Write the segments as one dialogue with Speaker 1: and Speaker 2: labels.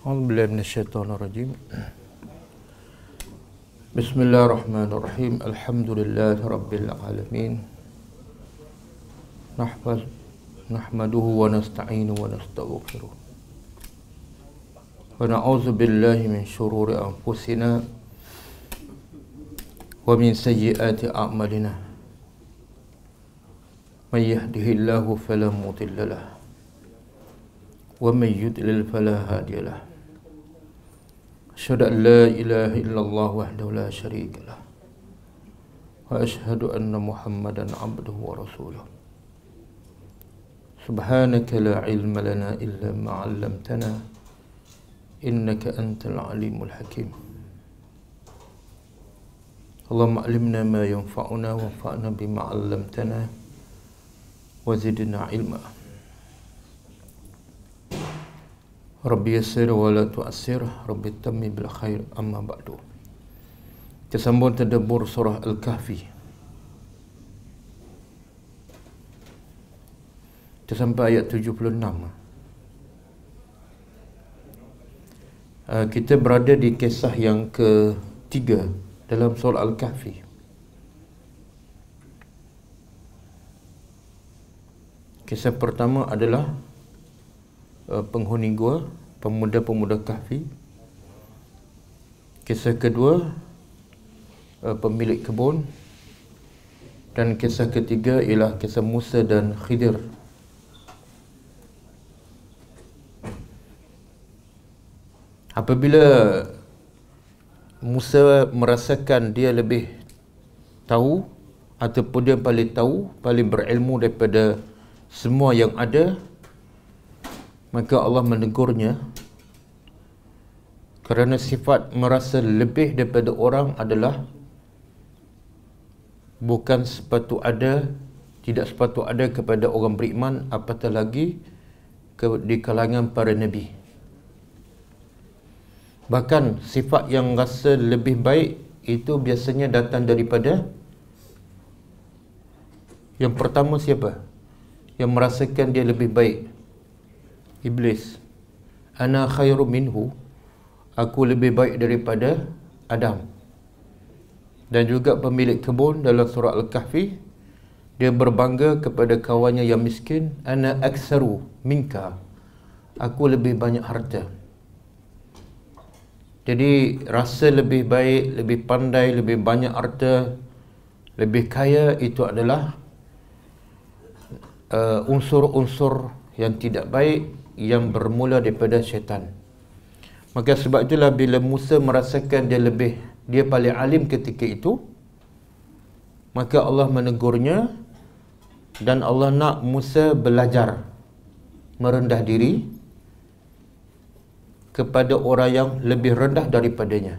Speaker 1: أعوذ بالله من الشيطان الرجيم. بسم الله الرحمن الرحيم. الحمد لله رب العالمين. نحفظ نحمده ونستعينه ونستغفره. ونعوذ بالله من شرور أنفسنا ومن سيئات أعمالنا. من يهده الله فلا مضل له ومن يضلل فلا هادي له. أشهد أن لا إله إلا الله وحده لا شريك له وأشهد أن محمدا عبده ورسوله. سبحانك لا علم لنا إلا ما علمتنا إنك أنت العليم الحكيم. اللهم علمنا ما ينفعنا وانفعنا بما علمتنا وزدنا علما. Rabbi yassir wa la tu'assir Rabbi tammi bil khair amma ba'du. Kita sambung tadabbur surah Al-Kahfi. Kita sampai ayat 76 uh, Kita berada di kisah yang ketiga Dalam surah Al-Kahfi. Kisah pertama adalah Uh, penghuni gua pemuda-pemuda kahfi. Kisah kedua uh, pemilik kebun. Dan kisah ketiga ialah kisah Musa dan Khidir. Apabila Musa merasakan dia lebih tahu ataupun dia paling tahu paling berilmu daripada semua yang ada maka Allah menegurnya kerana sifat merasa lebih daripada orang adalah bukan sepatu ada tidak sepatu ada kepada orang beriman apatah lagi ke, di kalangan para nabi. Bahkan sifat yang rasa lebih baik itu biasanya datang daripada yang pertama siapa? Yang merasakan dia lebih baik Iblis. Ana khairu minhu. Aku lebih baik daripada Adam. Dan juga pemilik kebun dalam surah Al-Kahfi Dia berbangga kepada kawannya yang miskin Ana aksaru minka. Aku lebih banyak harta. Jadi rasa lebih baik, lebih pandai, lebih banyak harta Lebih kaya itu adalah uh, Unsur-unsur yang tidak baik yang bermula daripada syaitan. Maka sebab itulah bila Musa merasakan dia lebih dia paling alim ketika itu maka Allah menegurnya dan Allah nak Musa belajar merendah diri kepada orang yang lebih rendah daripadanya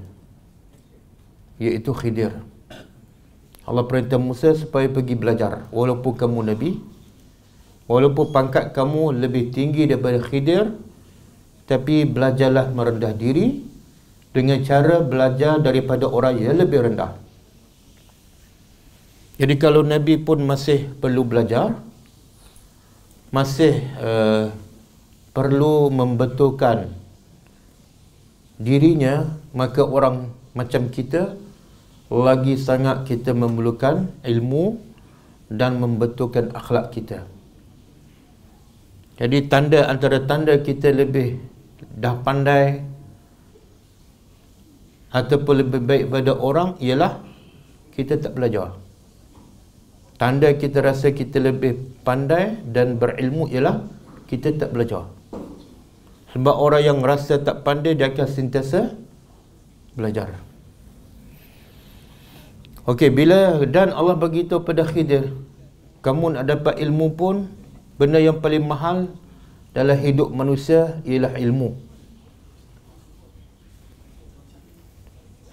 Speaker 1: iaitu Khidir. Allah perintah Musa supaya pergi belajar walaupun kamu nabi Walaupun pangkat kamu lebih tinggi daripada Khidir Tapi belajarlah merendah diri Dengan cara belajar daripada orang yang lebih rendah. Jadi kalau Nabi pun masih perlu belajar Masih uh, perlu membetulkan dirinya Maka orang macam kita Lagi sangat kita memerlukan ilmu Dan membetulkan akhlak kita jadi tanda antara tanda kita lebih dah pandai ataupun lebih baik pada orang ialah kita tak belajar. Tanda kita rasa kita lebih pandai dan berilmu ialah kita tak belajar. Sebab orang yang rasa tak pandai dia akan sentiasa belajar. Okey, bila dan Allah bagi tahu pada Khidir, kamu nak dapat ilmu pun benda yang paling mahal dalam hidup manusia ialah ilmu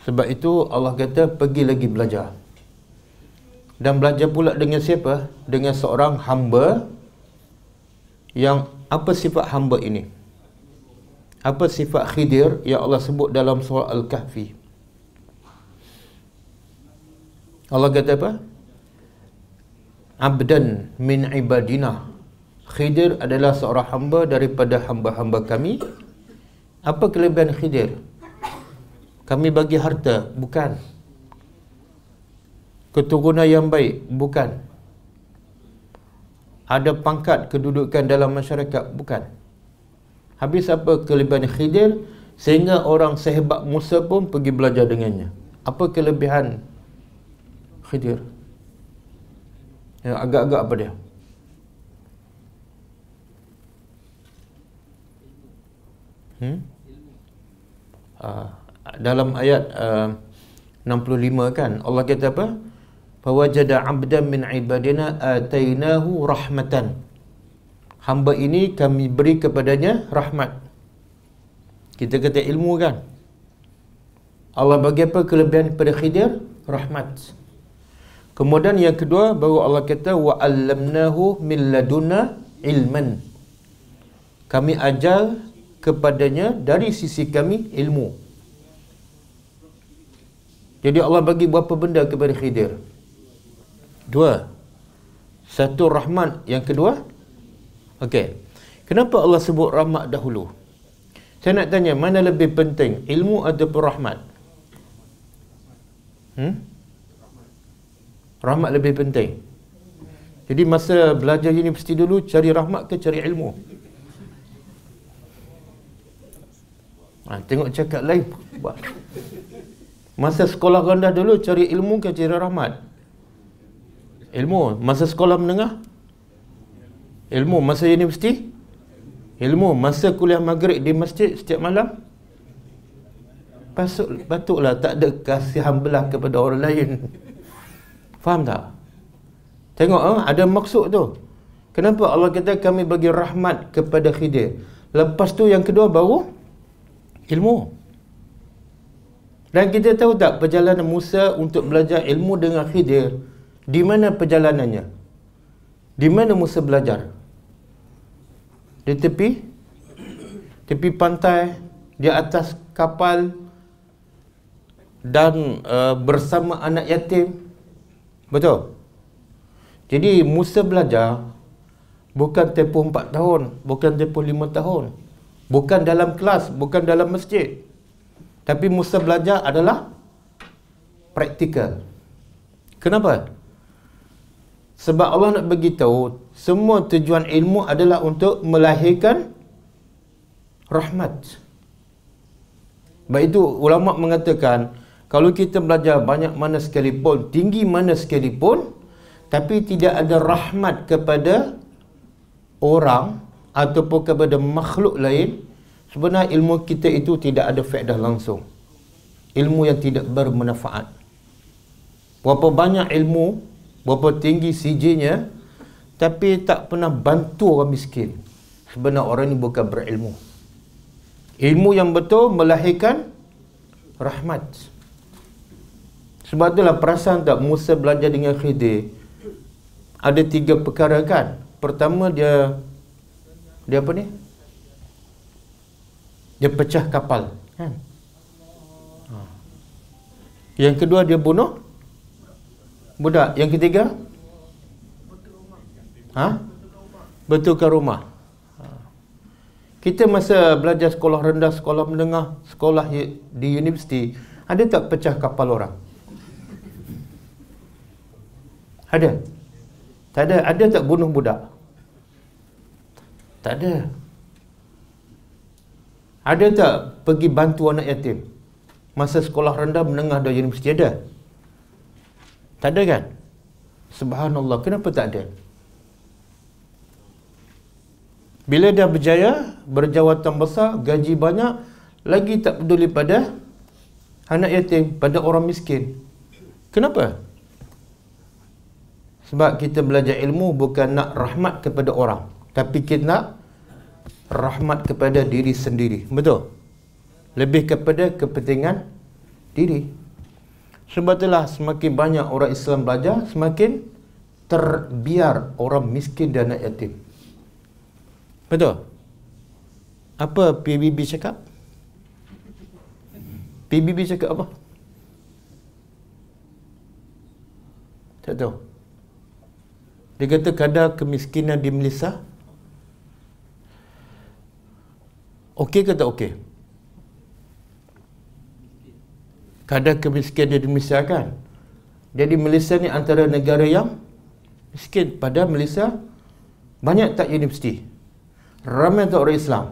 Speaker 1: sebab itu Allah kata pergi lagi belajar dan belajar pula dengan siapa? dengan seorang hamba yang apa sifat hamba ini? apa sifat khidir yang Allah sebut dalam surah Al-Kahfi Allah kata apa? abdan min ibadina Khidir adalah seorang hamba daripada hamba-hamba kami Apa kelebihan Khidir? Kami bagi harta, bukan. Keturunan yang baik, bukan. Ada pangkat kedudukan dalam masyarakat, bukan. Habis apa kelebihan Khidir? Sehingga orang sehebat Musa pun pergi belajar dengannya. Apa kelebihan Khidir? Ya, agak-agak apa dia? Hmm? Uh, dalam ayat uh, 65 kan Allah kata apa? Fawajada 'abdan min 'ibadina atainahu rahmatan. Hamba ini kami beri kepadanya rahmat. Kita kata ilmu kan? Allah bagi apa kelebihan kepada Khidir? Rahmat. Kemudian yang kedua baru Allah kata wa 'allamnahu min laduna ilman. Kami ajar kepadanya dari sisi kami ilmu. Jadi Allah bagi berapa benda kepada Khidir? Dua. Satu rahmat, yang kedua Okey. Kenapa Allah sebut rahmat dahulu? Saya nak tanya, mana lebih penting, ilmu ataupun rahmat? Hmm? Rahmat lebih penting. Jadi masa belajar universiti dulu cari rahmat ke cari ilmu? Ha, tengok cakap lain. Masa sekolah rendah dulu cari ilmu ke cari rahmat? Ilmu. Masa sekolah menengah? Ilmu. Masa universiti? Ilmu. Masa kuliah maghrib di masjid setiap malam? Pasuk, patutlah tak ada kasihan belah kepada orang lain. Faham tak? Tengok eh, ada maksud tu. Kenapa Allah kata kami bagi rahmat kepada Khidir? Lepas tu yang kedua baru ilmu. Dan kita tahu tak perjalanan Musa untuk belajar ilmu dengan Khidir, di mana perjalanannya? Di mana Musa belajar? Di tepi tepi pantai, di atas kapal dan uh, bersama anak yatim. Betul? Jadi Musa belajar bukan tempoh 4 tahun, bukan tempoh 5 tahun. Bukan dalam kelas, bukan dalam masjid. Tapi Musa belajar adalah praktikal. Kenapa? Sebab Allah nak beritahu semua tujuan ilmu adalah untuk melahirkan rahmat. Baik itu ulama mengatakan kalau kita belajar banyak mana sekalipun, tinggi mana sekalipun tapi tidak ada rahmat kepada orang ataupun kepada makhluk lain sebenarnya ilmu kita itu tidak ada faedah langsung. Ilmu yang tidak bermanfaat. Berapa banyak ilmu berapa tinggi CJ-nya tapi tak pernah bantu orang miskin. Sebenarnya orang ini bukan berilmu. Ilmu yang betul melahirkan rahmat. Sebab itulah perasaan tak Musa belajar dengan Khidir? Ada tiga perkara kan? Pertama dia dia apa ni? Dia pecah kapal kan? Ha. yang kedua dia bunuh budak. Yang ketiga? Ha? Betulkan rumah. Ha. kita masa belajar sekolah rendah sekolah menengah sekolah di universiti ada tak pecah kapal orang? Ada. Tak ada. Ada tak bunuh budak tak ada. Ada tak pergi bantu anak yatim? Masa sekolah rendah menengah dan universiti ada? Tak ada kan? Subhanallah, kenapa tak ada? Bila dah berjaya, berjawatan besar, gaji banyak, lagi tak peduli pada anak yatim, pada orang miskin. Kenapa? Sebab kita belajar ilmu bukan nak rahmat kepada orang tapi kita nak rahmat kepada diri sendiri. Betul? Lebih kepada kepentingan diri. Sebab itulah semakin banyak orang Islam belajar semakin terbiar orang miskin dan anak yatim. Betul? Apa PBB cakap? PBB cakap apa? Tak tahu. Dia kata kadar kemiskinan di Malaysia Okey ke tak okey? Kadar kemiskinan dia di Malaysia kan? Jadi Malaysia ni antara negara yang miskin. Pada Malaysia, banyak tak universiti. Ramai tak orang Islam.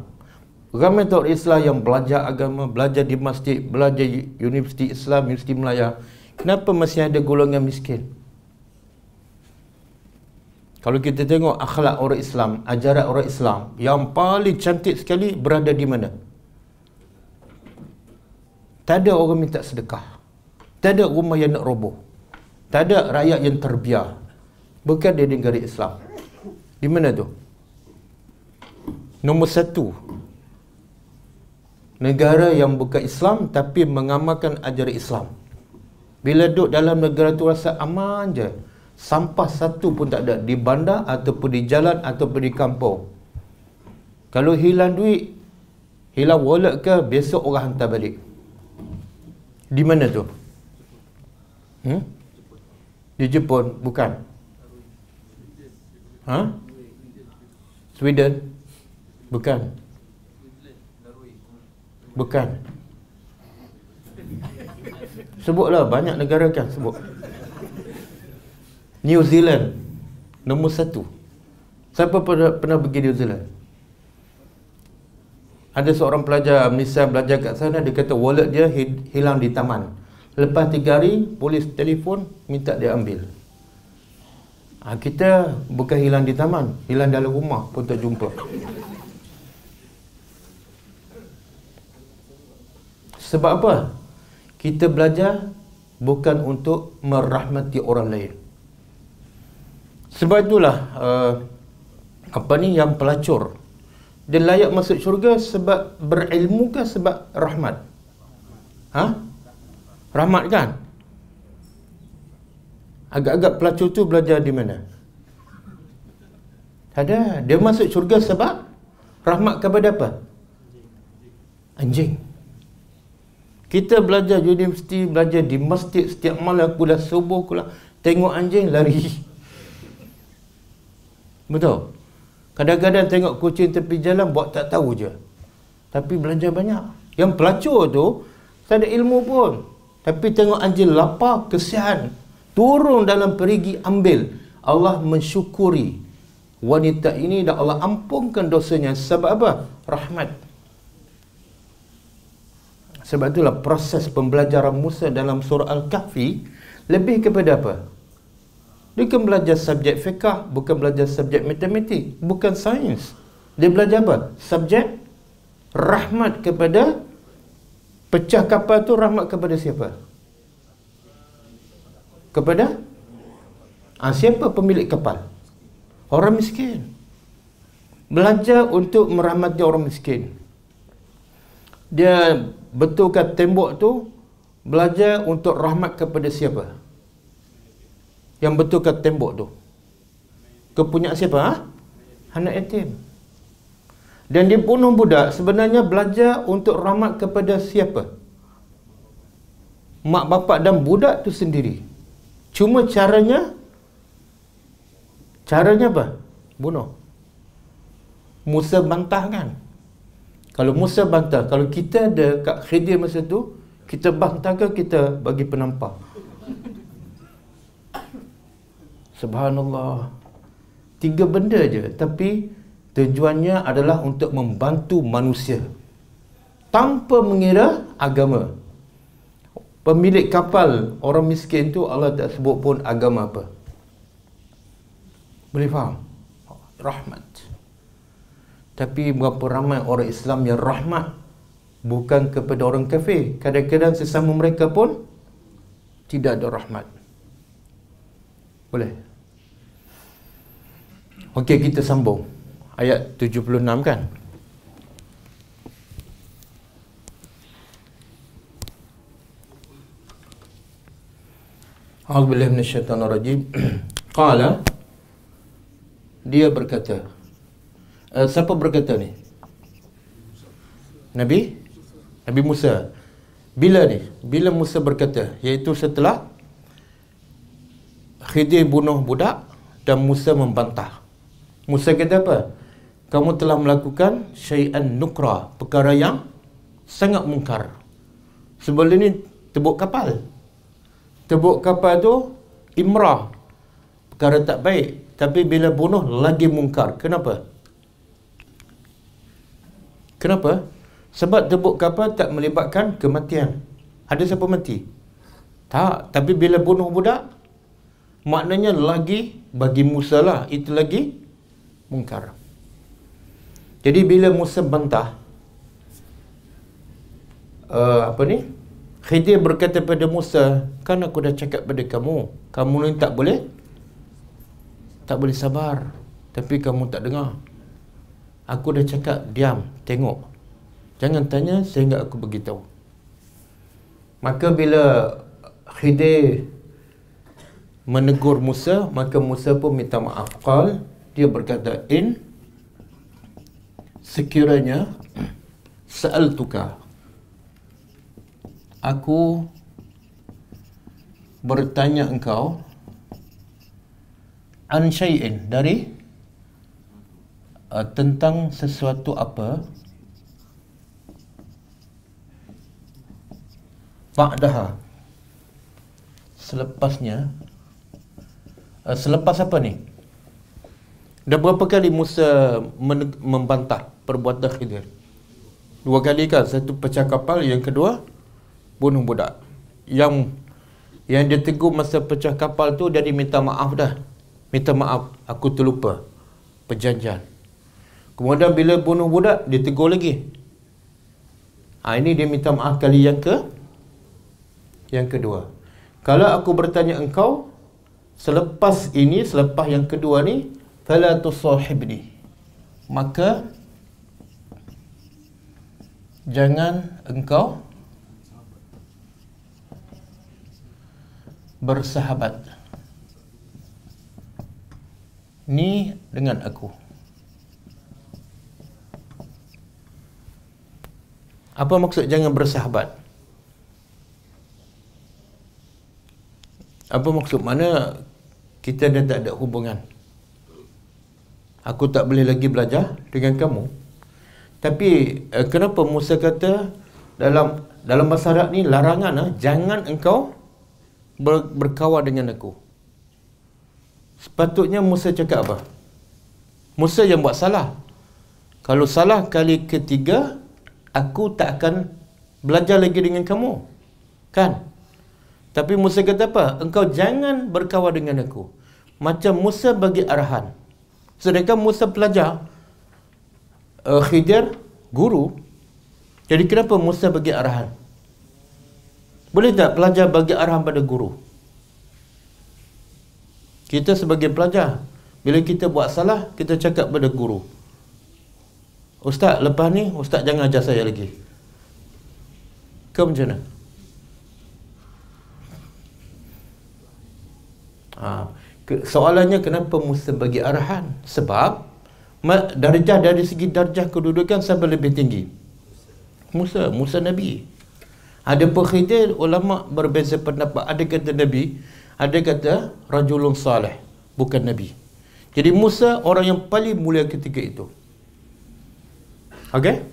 Speaker 1: Ramai tak orang Islam yang belajar agama, belajar di masjid, belajar universiti Islam, universiti Melayu. Kenapa masih ada golongan miskin? Kalau kita tengok akhlak orang Islam, ajaran orang Islam yang paling cantik sekali berada di mana? Tak ada orang minta sedekah. Tak ada rumah yang nak roboh. Tak ada rakyat yang terbiar. Bukan di negara Islam. Di mana tu? Nombor satu. Negara yang bukan Islam tapi mengamalkan ajaran Islam. Bila duduk dalam negara tu rasa aman je sampah satu pun tak ada. Di bandar ataupun di jalan ataupun di kampung. Kalau hilang duit hilang wallet ke besok orang hantar balik. Di mana tu? Hmm? di Jepun bukan? Ha? Sweden? Bukan? Bukan. Sebutlah banyak negara kan sebut New Zealand Nombor satu. Siapa pernah, pernah pergi New Zealand? Ada seorang pelajar Malaysia belajar kat sana Dia kata wallet dia hilang di taman. Lepas tiga hari Polis telefon Minta dia ambil. Ha, Kita bukan hilang di taman Hilang dalam rumah pun tak jumpa Sebab apa? Kita belajar Bukan untuk merahmati orang lain sebab itulah uh, apa ni yang pelacur dia layak masuk syurga sebab berilmu ke sebab rahmat? Ha? Rahmat kan? Agak-agak pelacur tu belajar di mana? Ada, dia masuk syurga sebab rahmat kepada apa? Anjing. Kita belajar universiti, belajar di masjid setiap malam aku dah subuh aku lah tengok anjing lari. Betul? Kadang-kadang tengok kucing tepi jalan buat tak tahu je. Tapi belajar banyak. Yang pelacur tu tak ada ilmu pun. Tapi tengok anjing lapar, kesian. Turun dalam perigi ambil. Allah mensyukuri wanita ini dan Allah ampunkan dosanya. Sebab apa? Rahmat. Sebab itulah proses pembelajaran Musa dalam surah Al-Kahfi lebih kepada apa? Dia kan belajar subjek fiqah, bukan belajar subjek matematik, bukan sains. Dia belajar apa? Subjek rahmat kepada pecah kapal tu rahmat kepada siapa? Kepada ha, siapa pemilik kapal? Orang miskin. Belajar untuk merahmati orang miskin. Dia betulkan tembok tu belajar untuk rahmat kepada siapa? Yang betul kat tembok tu? Kepunyaan siapa ha? anak yatim. Dan dia bunuh budak sebenarnya belajar untuk rahmat kepada siapa? Mak bapak dan budak tu sendiri. Cuma caranya caranya apa? Bunuh. Musa bantah kan? Kalau Musa bantah kalau kita ada kat khidir masa tu kita bantah ke kita bagi penampar Subhanallah. Tiga benda je tapi tujuannya adalah untuk membantu manusia tanpa mengira agama. Pemilik kapal orang miskin tu Allah tak sebut pun agama apa. Boleh faham? Rahmat. Tapi berapa ramai orang Islam yang rahmat bukan kepada orang kafir. Kadang-kadang sesama mereka pun tidak ada rahmat. Boleh? Okey, kita sambung. Ayat 76 kan? A'udzubillahi minasyaitonir rajim. Qala dia berkata. Uh, siapa berkata ni? Nabi Nabi Musa. Bila ni? Bila Musa berkata, iaitu setelah Khidir bunuh budak dan Musa membantah. Musa kata apa? Kamu telah melakukan syai'an nukra, perkara yang sangat mungkar. Sebelum ini tebuk kapal. Tebuk kapal tu imrah. Perkara tak baik. Tapi bila bunuh lagi mungkar. Kenapa? Kenapa? Sebab tebuk kapal tak melibatkan kematian. Ada siapa mati? Tak. Tapi bila bunuh budak, maknanya lagi bagi Musa lah. Itu lagi mungkar. Jadi bila Musa bantah, uh, apa ni? Khidir berkata pada Musa, kan aku dah cakap pada kamu, kamu ni tak boleh tak boleh sabar. Tapi kamu tak dengar. Aku dah cakap diam, tengok. Jangan tanya sehingga aku beritahu. Maka bila Khidir menegur Musa, maka Musa pun minta maaf. Qal, dia berkata, "In sekiranya sa'altuka aku bertanya engkau an syai'in? Dari uh, tentang sesuatu apa? Ba'daha. Selepasnya uh, selepas apa ni dah berapa kali Musa membantah perbuatan Khidir? Dua kali kan? Satu pecah kapal yang kedua bunuh budak. Yang yang dia tegur masa pecah kapal tu dia minta maaf dah. Minta maaf aku terlupa perjanjian. Kemudian bila bunuh budak dia tegur lagi. Ha, ini dia minta maaf kali yang ke yang kedua. Kalau aku bertanya engkau selepas ini selepas yang kedua ni fala tusahibni maka jangan engkau bersahabat. Ni dengan aku. Apa maksud jangan bersahabat? Apa maksud? Mana kita dah tak ada hubungan aku tak boleh lagi belajar dengan kamu tapi eh, kenapa Musa kata dalam dalam bahasa Arab ni larangan eh, jangan engkau ber, berkawan dengan aku. Sepatutnya Musa cakap apa? Musa yang buat salah. Kalau salah kali ketiga, aku tak akan belajar lagi dengan kamu. Kan? Tapi Musa kata apa? Engkau jangan berkawan dengan aku. Macam Musa bagi arahan. Sedangkan Musa pelajar, uh, Khidir, guru. Jadi kenapa Musa bagi arahan? Boleh tak pelajar bagi arahan pada guru? Kita sebagai pelajar, bila kita buat salah, kita cakap pada guru. Ustaz, lepas ni, Ustaz jangan ajar saya lagi. Ke macam mana? Ha, soalannya kenapa Musa bagi arahan? Sebab darjah dari segi darjah kedudukan siapa lebih tinggi? Musa, Musa Nabi. Ada perkhidil ulama berbeza pendapat. Ada kata Nabi, ada kata rajulun salih, bukan Nabi. Jadi Musa orang yang paling mulia ketika itu. Okey?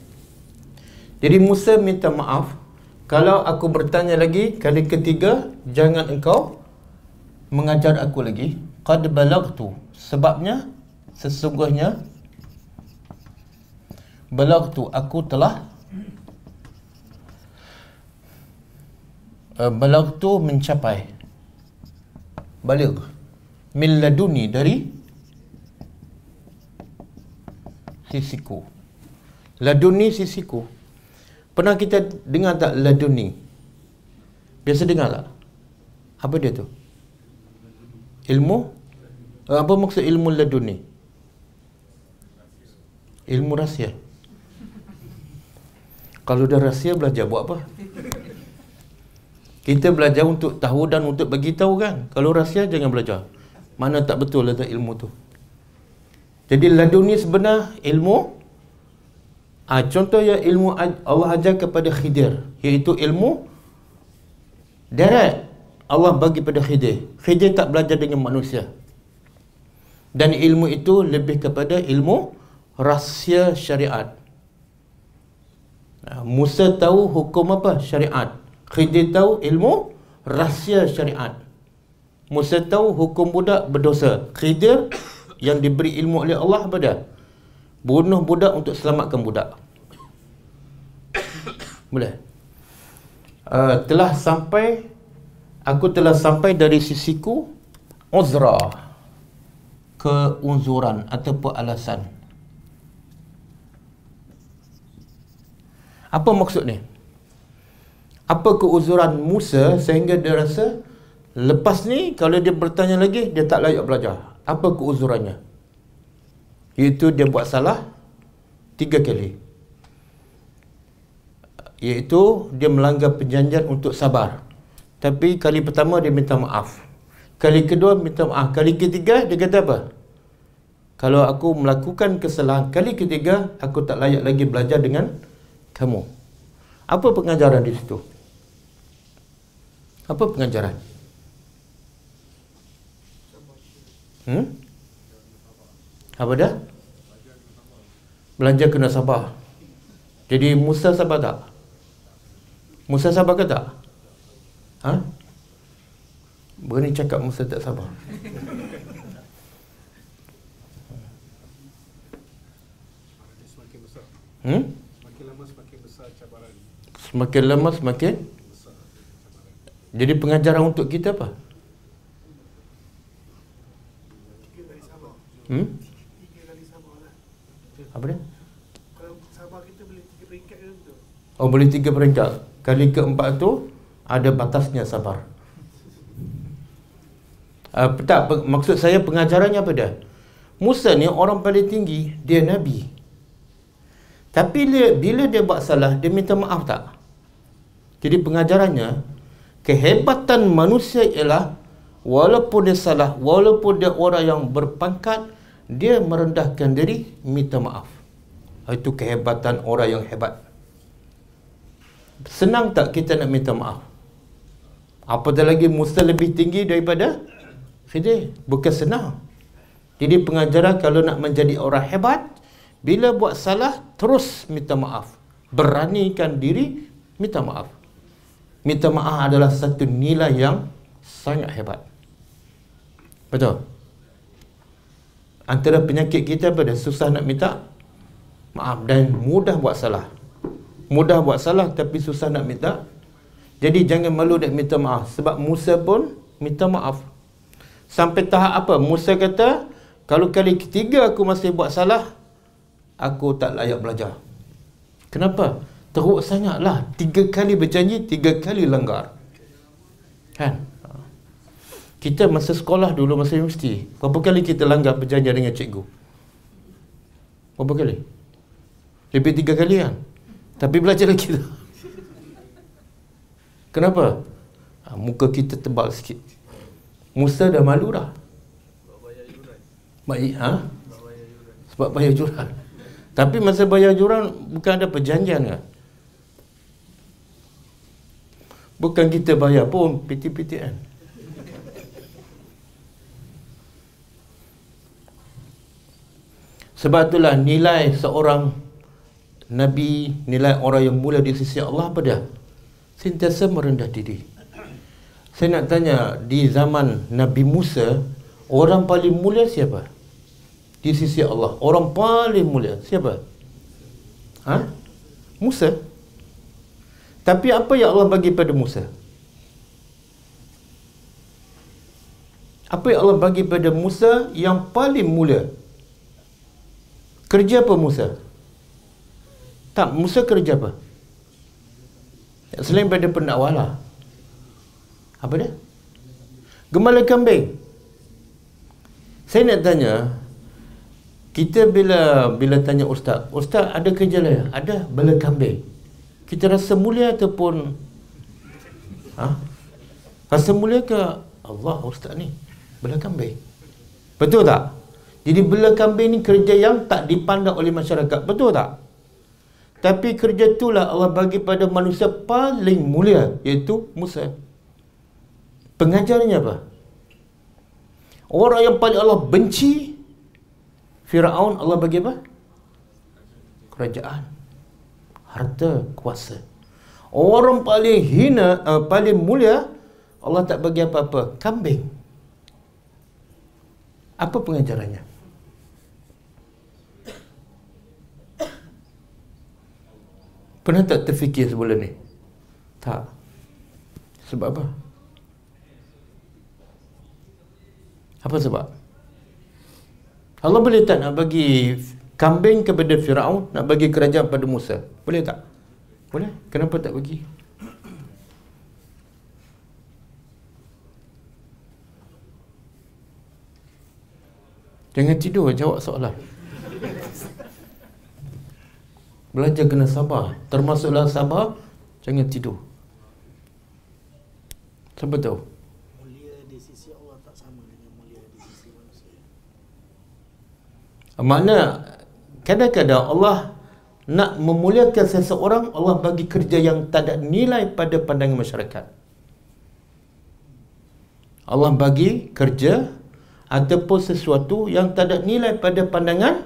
Speaker 1: Jadi Musa minta maaf kalau aku bertanya lagi kali ketiga jangan engkau mengajar aku lagi qad balagtu. Sebabnya sesungguhnya balagtu aku telah uh, balag tu mencapai. Balik. Min laduni dari sisiku. Laduni sisiku. Pernah kita dengar tak laduni? Biasa dengar tak apa dia tu ilmu apa maksud ilmu laduni ilmu rahsia kalau dah rahsia belajar buat apa kita belajar untuk tahu dan untuk bagi tahu kan. Kalau rahsia jangan belajar. Mana tak betul letak ilmu tu. Jadi ladun ni sebenar ilmu ha, contoh yang ilmu Allah ajar kepada Khidir iaitu ilmu darat Allah bagi pada Khidir. Khidir tak belajar dengan manusia. Dan ilmu itu lebih kepada ilmu rahsia syariat. Musa tahu hukum apa? Syariat. Khidir tahu ilmu rahsia syariat. Musa tahu hukum budak berdosa. Khidir yang diberi ilmu oleh Allah apa dia? Bunuh budak untuk selamatkan budak. Boleh? Uh, telah sampai aku telah sampai dari sisiku uzra keunzuran ataupun alasan. Apa maksud ni? Apa keuzuran Musa sehingga dia rasa lepas ni kalau dia bertanya lagi dia tak layak belajar. Apa keuzurannya iaitu dia buat salah tiga kali. Iaitu dia melanggar perjanjian untuk sabar tapi kali pertama dia minta maaf Kali kedua minta maaf. Kali ketiga dia kata apa? Kalau aku melakukan kesalahan kali ketiga, aku tak layak lagi belajar dengan kamu. Apa pengajaran di situ? Apa pengajaran? Hmm? Apa dah? Belajar kena sabar. Jadi Musa sabar tak? Musa sabar ke tak? Ha? Berani cakap Musa tak sabar Hmm? Semakin lama semakin besar cabaran Semakin lama semakin Jadi pengajaran untuk kita apa? Hmm? Apa dia? Kalau sabar kita boleh tiga peringkat ke Oh boleh tiga peringkat Kali keempat tu Ada batasnya sabar. Uh, tak maksud saya pengajarannya apa dah Musa ni orang paling tinggi dia nabi. Tapi dia, bila dia buat salah dia minta maaf tak? Jadi pengajarannya kehebatan manusia ialah walaupun dia salah walaupun dia orang yang berpangkat dia merendahkan diri minta maaf. Itu kehebatan orang yang hebat. Senang tak kita nak minta maaf apatah lagi Musa lebih tinggi daripada Khidir bukan senang. Jadi pengajaran kalau nak menjadi orang hebat, bila buat salah terus minta maaf. Beranikan diri minta maaf. Minta maaf adalah satu nilai yang sangat hebat. Betul? Antara penyakit kita pada susah nak minta maaf dan mudah buat salah. Mudah buat salah tapi susah nak minta. Jadi jangan malu nak minta maaf sebab Musa pun minta maaf Sampai tahap apa? Musa kata, kalau kali ketiga aku masih buat salah, aku tak layak belajar. Kenapa? Teruk sangatlah. Tiga kali berjanji, tiga kali langgar. Kan? Kita masa sekolah dulu, masa universiti, berapa kali kita langgar perjanjian dengan cikgu? Berapa kali? Lebih tiga kali kan? Tapi belajar lagi tak? Kenapa? Ha, muka kita tebal sikit. Musa dah malu dah. Baik, ha? Sebab bayar juran. Tapi masa bayar juran bukan ada perjanjian ke? Bukan kita bayar pun PTPTN. Sebab itulah nilai seorang Nabi, nilai orang yang mulia di sisi Allah apa dia? Sentiasa merendah diri. Saya nak tanya di zaman Nabi Musa orang paling mulia siapa? Di sisi Allah orang paling mulia siapa? Ha? Musa. Tapi apa yang Allah bagi pada Musa? Apa yang Allah bagi pada Musa yang paling mulia? Kerja apa Musa? Tak, Musa kerja apa? Selain pada pendakwalah. Apa dia? Gembala kambing. Saya nak tanya, kita bila bila tanya ustaz, ustaz ada kerja lain? Ada bela kambing. Kita rasa mulia ataupun ha? Rasa mulia ke Allah ustaz ni bela kambing? Betul tak? Jadi bela kambing ni kerja yang tak dipandang oleh masyarakat. Betul tak? Tapi kerja itulah Allah bagi pada manusia paling mulia iaitu Musa. Pengajarannya apa? Orang yang paling Allah benci Fir'aun Allah bagi apa? Kerajaan Harta, kuasa Orang paling hina, uh, paling mulia, Allah tak bagi apa-apa. Kambing. Apa pengajarannya? Pernah tak terfikir sebelum ni? Tak. Sebab apa? Apa sebab? Allah boleh tak nak bagi kambing kepada Firaun, nak bagi kerajaan pada Musa? Boleh tak? Boleh. Kenapa tak bagi? Jangan tidur jawab soalan. Belajar kena sabar. Termasuklah sabar, jangan tidur. Siapa tahu? Mulia di sisi Allah tak sama dengan mulia di sisi manusia. Makna kadang-kadang Allah nak memuliakan seseorang, Allah bagi kerja yang tak ada nilai pada pandangan masyarakat. Allah bagi kerja ataupun sesuatu yang tak ada nilai pada pandangan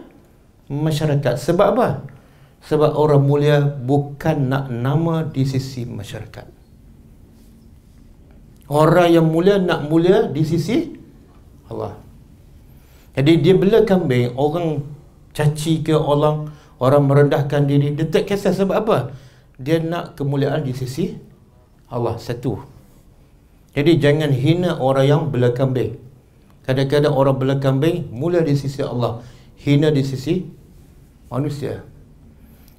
Speaker 1: masyarakat. Sebab apa? Sebab orang mulia bukan nak nama di sisi masyarakat. Orang yang mulia nak mulia di sisi Allah. Jadi dia bela kambing, orang caci ke orang orang merendahkan diri, dia tak kisah sebab apa? Dia nak kemuliaan di sisi Allah satu. Jadi jangan hina orang yang bela kambing. Kadang-kadang orang belah kambing mula di sisi Allah, hina di sisi manusia.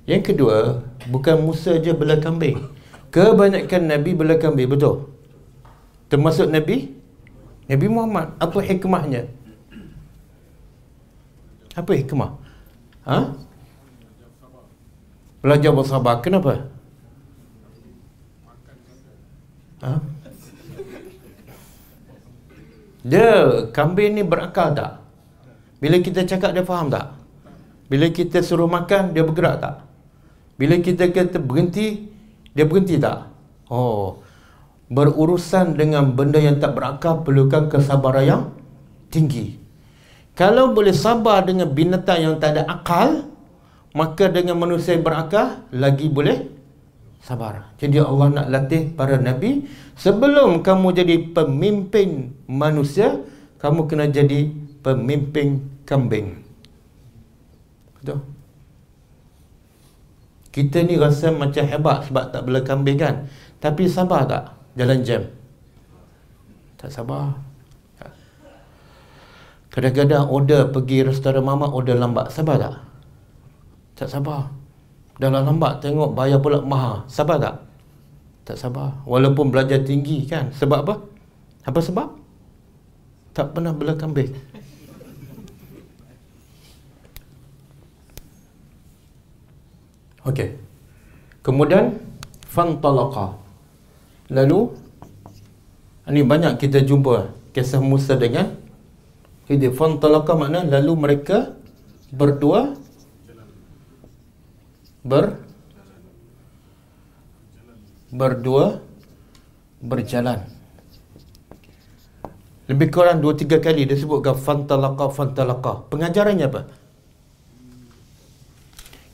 Speaker 1: Yang kedua, bukan Musa je belah kambing. Kebanyakan Nabi belah kambing, betul? Termasuk Nabi Nabi Muhammad. Apa hikmahnya? Apa hikmah? Ha? Belajar bersabar. Kenapa? Ha? Dia kambing ni berakal tak? Bila kita cakap dia faham tak? Bila kita suruh makan dia bergerak tak? Bila kita kata berhenti dia berhenti tak? Oh. Berurusan dengan benda yang tak berakal perlukan kesabaran yang tinggi. Kalau boleh sabar dengan binatang yang tak ada akal, maka dengan manusia yang berakal lagi boleh sabar. Jadi Allah nak latih para nabi sebelum kamu jadi pemimpin manusia, kamu kena jadi pemimpin kambing. Betul? Kita ni rasa macam hebat sebab tak boleh kambing kan? Tapi sabar tak jalan jam? Tak sabar. Kadang-kadang order pergi restoran mama order lambat. Sabar tak? Tak sabar. Dalam lambat tengok bayar pula mahal. Sabar tak? Tak sabar. Walaupun belajar tinggi kan. Sebab apa? Apa sebab? Tak pernah bela kambing. Okey. Kemudian fantalaqa. Lalu ini banyak kita jumpa kisah Musa dengan Khidir. Fantalaqa makna lalu mereka berdua ber berdua berjalan lebih kurang 2-3 kali dia sebutkan fantalaqa fantalaqa pengajarannya apa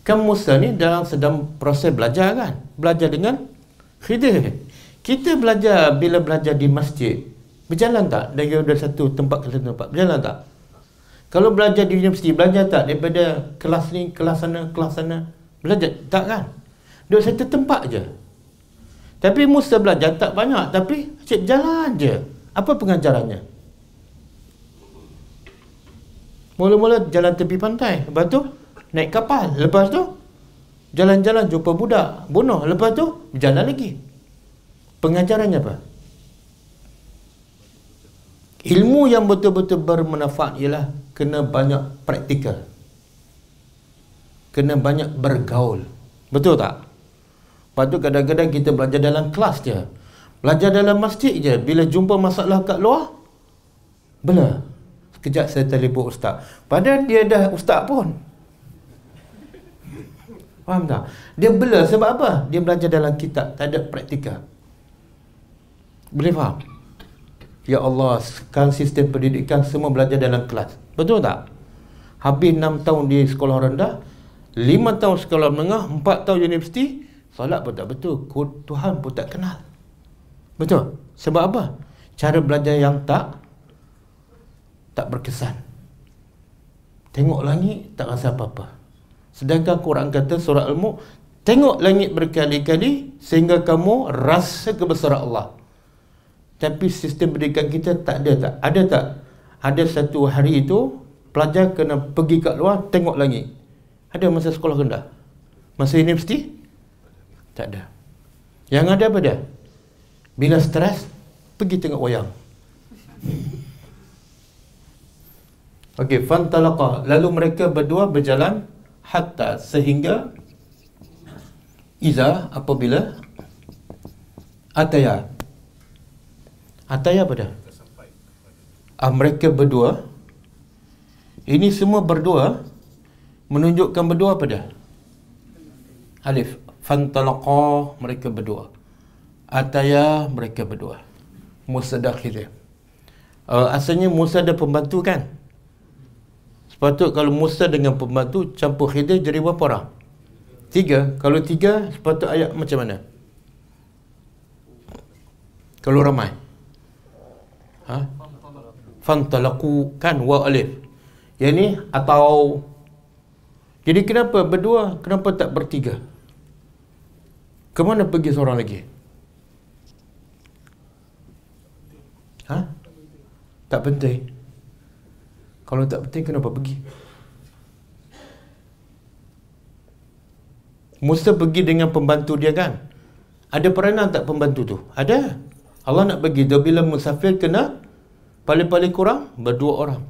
Speaker 1: kan Musa ni dalam sedang proses belajar kan belajar dengan Khidir kita belajar bila belajar di masjid berjalan tak dari satu tempat ke satu tempat berjalan tak kalau belajar di universiti belajar tak daripada kelas ni kelas sana kelas sana Belajar tak kan? Duduk satu tempat je. Tapi Musa belajar tak banyak tapi cik jalan je. Apa pengajarannya? Mula-mula jalan tepi pantai, lepas tu naik kapal, lepas tu jalan-jalan jumpa budak, bunuh, lepas tu jalan lagi. Pengajarannya apa? Ilmu yang betul-betul bermanfaat ialah kena banyak praktikal kena banyak bergaul. Betul tak? Lepas tu kadang-kadang kita belajar dalam kelas je. Belajar dalam masjid je. Bila jumpa masalah kat luar, bela. Sekejap saya telefon ustaz. Padahal dia dah ustaz pun. Faham tak? Dia bela sebab apa? Dia belajar dalam kitab. Tak ada praktikal. Boleh faham? Ya Allah, sekarang sistem pendidikan semua belajar dalam kelas. Betul tak? Habis 6 tahun di sekolah rendah, lima tahun sekolah menengah, empat tahun universiti, Solat pun tak betul. Tuhan pun tak kenal. Betul? Sebab apa? Cara belajar yang tak tak berkesan. Tengok langit tak rasa apa-apa. Sedangkan Quran kata surah Al-Mulk tengok langit berkali-kali sehingga kamu rasa kebesaran Allah. Tapi sistem pendidikan kita tak ada tak? Ada tak? Ada satu hari itu pelajar kena pergi kat luar tengok langit. Ada masa sekolah rendah? Masa universiti? Tak ada. Yang ada apa dia? Bila stres, pergi tengok wayang. Okey, fantalaqa. Lalu mereka berdua berjalan hatta sehingga iza apabila ataya. Ataya apa dah? Ah, mereka berdua ini semua berdua menunjukkan berdua apa dah? Alif fantalaqa mereka berdua ataya mereka berdua Musa dan Khidir uh, asalnya Musa ada pembantu kan sepatut kalau Musa dengan pembantu campur Khidir jadi berapa orang tiga kalau tiga sepatut ayat macam mana kalau ramai ha? fantalaku kan wa alif yang ni atau jadi kenapa berdua kenapa tak bertiga Kemana pergi seorang lagi? Ha? Tak penting. Kalau tak penting, kenapa pergi? Musa pergi dengan pembantu dia kan? Ada peranan tak pembantu tu? Ada. Allah nak pergi. Dia bila musafir kena paling-paling kurang berdua orang.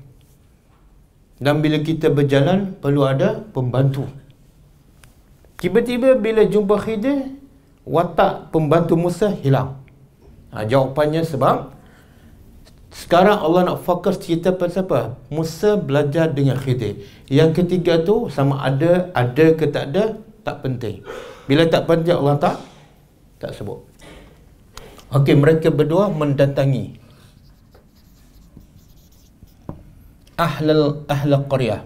Speaker 1: Dan bila kita berjalan, perlu ada pembantu. Tiba-tiba bila jumpa Khidir, watak pembantu Musa hilang. Ha, jawapannya sebab sekarang Allah nak fokus cerita pasal apa? Musa belajar dengan Khidir. Yang ketiga tu sama ada ada ke tak ada tak penting. Bila tak penting Allah tak tak sebut. Okey, mereka berdua mendatangi ahlul ahlul qaryah.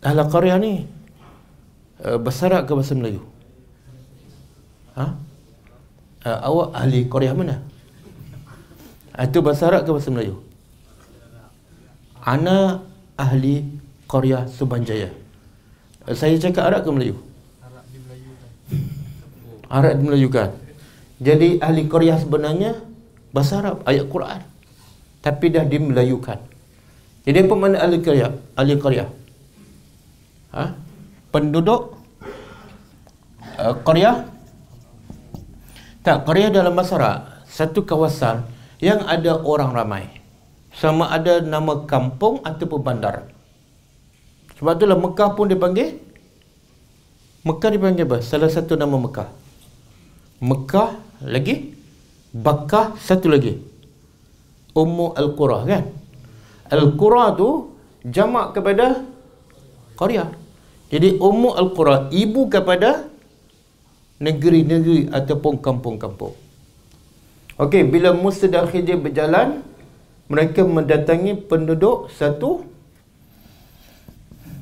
Speaker 1: Ahlul qaryah ni uh, bersarak ke bahasa Melayu? Ha? Uh, awak ahli Korea mana? Uh, itu bahasa Arab ke bahasa Melayu? Ana ahli Korea Subanjaya. Uh, saya cakap Arab ke Melayu? Arab di Melayu kan. Arab di Melayu kan. Jadi ahli Korea sebenarnya bahasa Arab, ayat Quran. Tapi dah dimelayukan. Jadi apa makna ahli Korea? Ahli Korea. Ha? penduduk uh, Korea tak Korea dalam masyarakat satu kawasan yang ada orang ramai. Sama ada nama kampung ataupun bandar. Sebab itulah Mekah pun dipanggil Mekah dipanggil apa? salah satu nama Mekah. Mekah lagi Bakah satu lagi. Ummu Al-Qura kan? Al-Qura tu jamak kepada Korea jadi Ummu Al-Qura ibu kepada negeri-negeri ataupun kampung-kampung. Okey, bila Musa dan Khidir berjalan, mereka mendatangi penduduk satu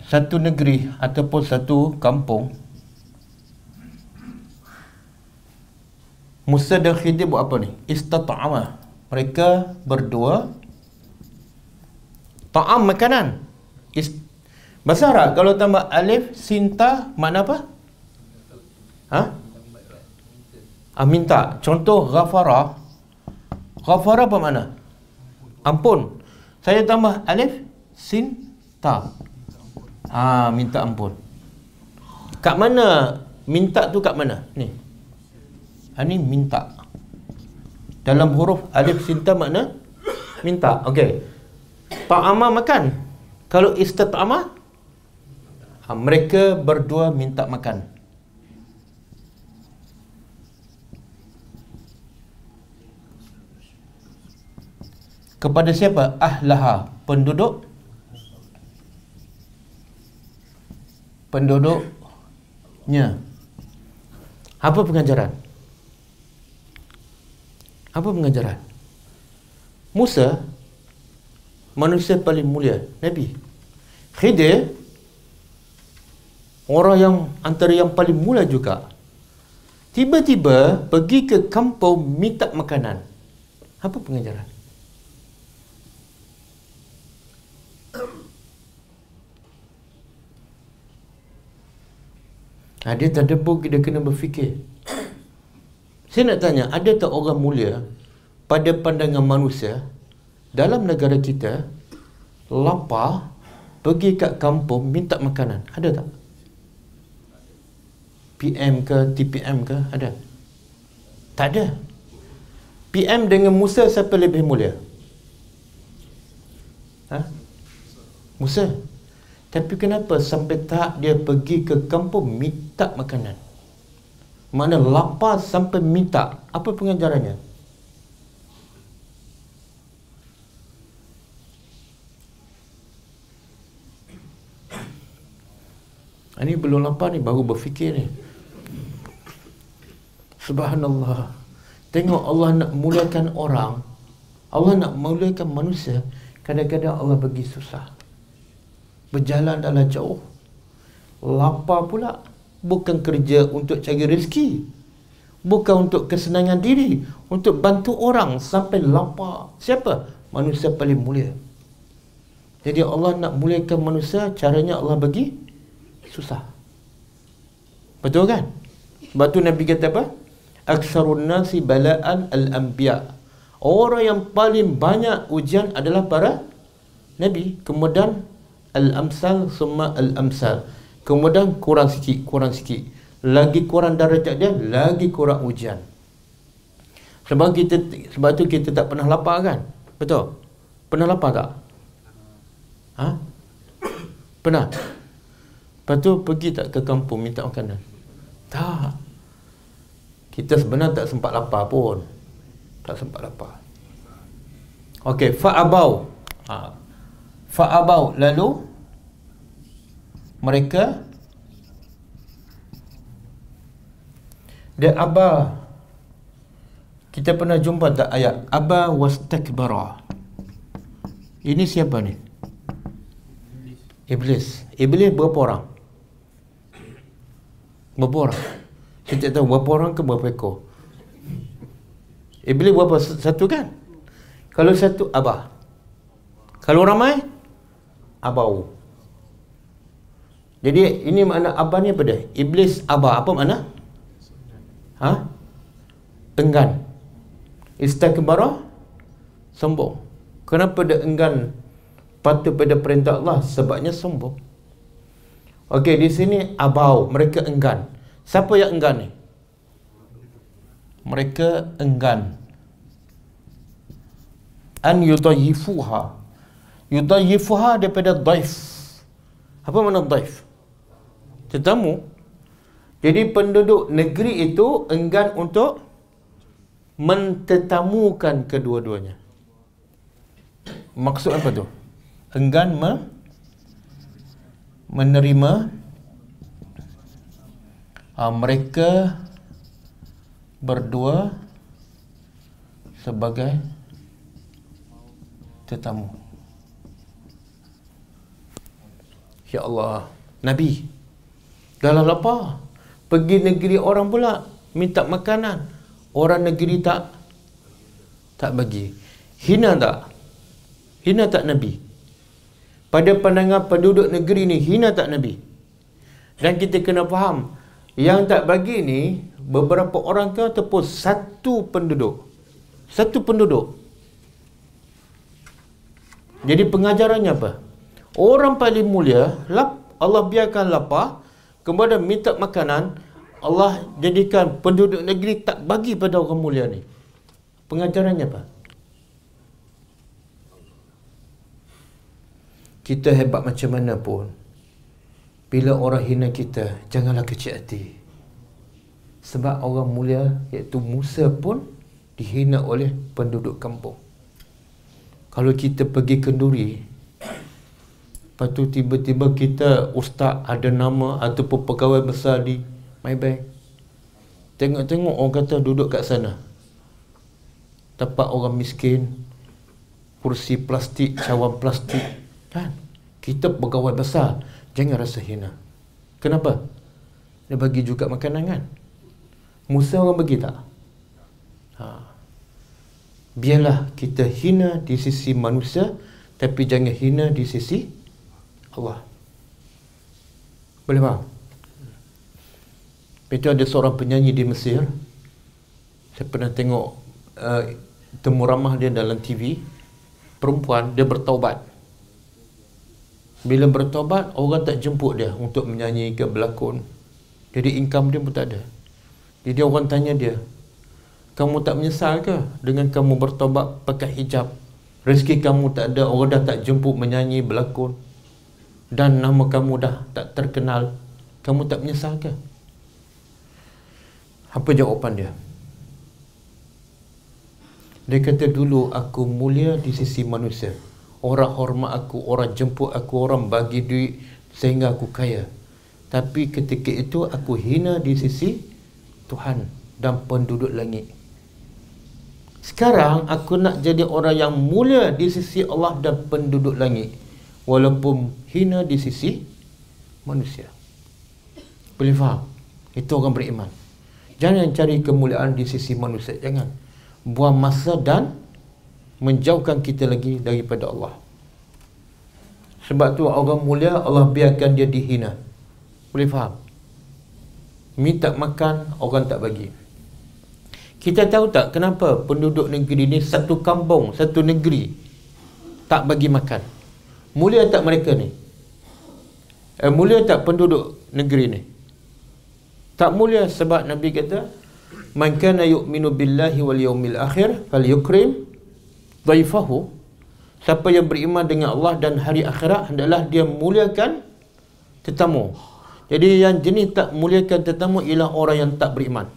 Speaker 1: satu negeri ataupun satu kampung. Musa dan Khidir buat apa ni? Istata'ama. Mereka berdua ta'am makanan. Ist Bahasa Arab kalau tambah alif sinta makna apa? Ha? Ah, minta. Contoh ghafara. Ghafara apa makna? Ampun. Saya tambah alif sin ta. Ah, minta ampun. Kat mana minta tu kat mana? Ni. Ha ni minta. Dalam huruf alif sin ta makna minta. Okey. Ta'ama makan. Kalau istata'ama ha, mereka berdua minta makan kepada siapa? Ahlaha. Penduduk? Penduduknya. Apa pengajaran? Apa pengajaran? Musa manusia paling mulia Nabi. Khidir orang yang antara yang paling mula juga. Tiba-tiba pergi ke kampung minta makanan. Apa pengajaran Ha, dia pun dia kena berfikir. Saya nak tanya, ada tak orang mulia pada pandangan manusia dalam negara kita lapar pergi kat kampung minta makanan? Ada tak? PM ke TPM ke? Ada? Tak ada. PM dengan Musa siapa lebih mulia? Ha? Musa. Tapi kenapa sampai tak dia pergi ke kampung minta makanan? Mana lapar sampai minta? Apa pengajarannya? Ini belum lapar ni baru berfikir ni. Subhanallah. Tengok Allah nak mulakan orang. Allah nak mulakan manusia. Kadang-kadang Allah bagi susah berjalan dalam jauh. Lapar pula. Bukan kerja untuk cari rezeki. Bukan untuk kesenangan diri. Untuk bantu orang sampai lapar. Siapa? Manusia paling mulia. Jadi Allah nak muliakan manusia caranya Allah bagi susah. Betul kan? Sebab tu Nabi kata apa? Aksarun nasi bala'an al-anbiya. Orang yang paling banyak ujian adalah para Nabi. Kemudian al-amsal summa al-amsal. Kemudian kurang sikit kurang sikit. Lagi kurang darjat dia lagi kurang ujian. Sebab kita sebab tu kita tak pernah lapar kan? Betul? Pernah lapar tak? Ha? Pernah? Lepas tu pergi tak ke kampung minta makanan? Tak. Kita sebenarnya tak sempat lapar pun. Tak sempat lapar. Okey, fa'abau. Ha. Fa'abau lalu mereka dia aba kita pernah jumpa tak ayat? Aba wastakbara. Ini siapa ni? Iblis. Iblis berapa orang? Berapa orang? Saya tak tahu berapa orang ke berapa ekor. Iblis berapa? Satu kan? Kalau satu aba kalau ramai abau jadi ini makna abah ni apa dia? Iblis abah apa makna? Ha? Enggan. Istakbara sombong. Kenapa dia enggan patuh pada perintah Allah? Sebabnya sombong. Okey, di sini abau, mereka enggan. Siapa yang enggan ni? Mereka enggan. An yudayifuha. Yudayifuha daripada daif. Apa makna daif? tetamu jadi penduduk negeri itu enggan untuk mentetamukan kedua-duanya maksud apa tu enggan me menerima uh, mereka berdua sebagai tetamu Ya Allah Nabi Dah lapar. Pergi negeri orang pula minta makanan. Orang negeri tak tak bagi. Hina tak? Hina tak Nabi? Pada pandangan penduduk negeri ni hina tak Nabi? Dan kita kena faham yang tak bagi ni beberapa orang ke ataupun satu penduduk. Satu penduduk. Jadi pengajarannya apa? Orang paling mulia, Allah biarkan lapar, kemudian minta makanan Allah jadikan penduduk negeri tak bagi pada orang mulia ni. Pengajarannya apa? Kita hebat macam mana pun bila orang hina kita janganlah kecil hati. Sebab orang mulia iaitu Musa pun dihina oleh penduduk kampung. Kalau kita pergi kenduri Lepas tu tiba-tiba kita ustaz ada nama ataupun pegawai besar di Maybank. Tengok-tengok orang kata duduk kat sana. Tempat orang miskin, kursi plastik, cawan plastik. Kan? Kita pegawai besar, jangan rasa hina. Kenapa? Dia bagi juga makanan kan? Musa orang bagi tak? Ha. Biarlah kita hina di sisi manusia tapi jangan hina di sisi Allah. Boleh faham? Itu ada seorang penyanyi di Mesir. Saya pernah tengok uh, temu ramah dia dalam TV. Perempuan, dia bertaubat. Bila bertaubat, orang tak jemput dia untuk menyanyi ke berlakon. Jadi income dia pun tak ada. Jadi orang tanya dia, kamu tak menyesal ke dengan kamu bertobat pakai hijab? Rezeki kamu tak ada, orang dah tak jemput menyanyi, berlakon. Dan nama kamu dah tak terkenal. Kamu tak menyesal ke? Apa jawapan dia? Dia kata dulu aku mulia di sisi manusia. Orang hormat aku, orang jemput aku, orang bagi duit sehingga aku kaya. Tapi ketika itu aku hina di sisi Tuhan dan penduduk langit. Sekarang aku nak jadi orang yang mulia di sisi Allah dan penduduk langit walaupun hina di sisi manusia. Boleh faham? Itu orang beriman. Jangan cari kemuliaan di sisi manusia. Jangan. Buang masa dan menjauhkan kita lagi daripada Allah. Sebab tu orang mulia Allah biarkan dia dihina. Boleh faham? Minta makan orang tak bagi. Kita tahu tak kenapa penduduk negeri ni satu kampung, satu negeri tak bagi makan? Mulia tak mereka ni? Eh, mulia tak penduduk negeri ni? Tak mulia sebab Nabi kata Man kana yu'minu billahi wal yawmil akhir fal yukrim dhaifahu Siapa yang beriman dengan Allah dan hari akhirat hendaklah dia muliakan tetamu. Jadi yang jenis tak muliakan tetamu ialah orang yang tak beriman.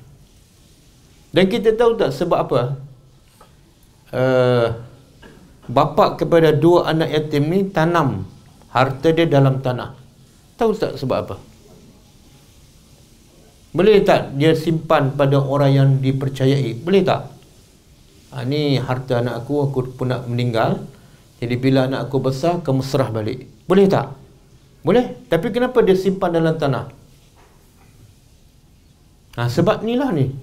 Speaker 1: Dan kita tahu tak sebab apa? Uh, bapa kepada dua anak yatim ni tanam harta dia dalam tanah. Tahu tak sebab apa? Boleh tak dia simpan pada orang yang dipercayai? Boleh tak? Ha, ni harta anak aku, aku pun nak meninggal. Jadi bila anak aku besar, kamu serah balik. Boleh tak? Boleh. Tapi kenapa dia simpan dalam tanah? Ha, sebab inilah ni.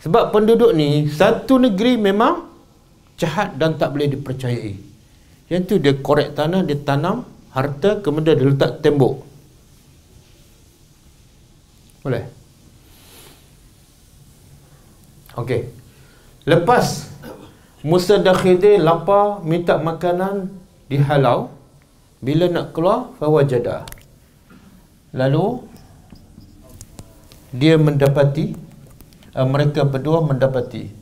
Speaker 1: Sebab penduduk ni satu negeri memang jahat dan tak boleh dipercayai. Yang tu dia korek tanah, dia tanam harta, kemudian dia letak tembok. Boleh? Okey. Lepas Musa dan Khidir lapar minta makanan di halau bila nak keluar fawajada. Lalu dia mendapati uh, mereka berdua mendapati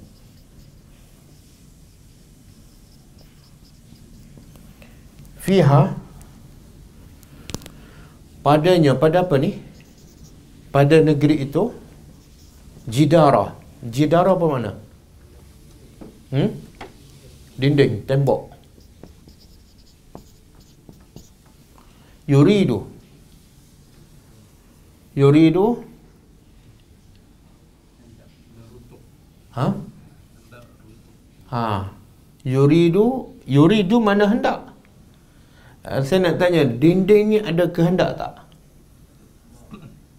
Speaker 1: fiha padanya pada apa ni pada negeri itu jidara jidara apa mana hmm? dinding tembok yuridu yuridu Ha? Ha. Yuridu, yuridu mana hendak? Uh, saya nak tanya, dinding ni ada kehendak tak?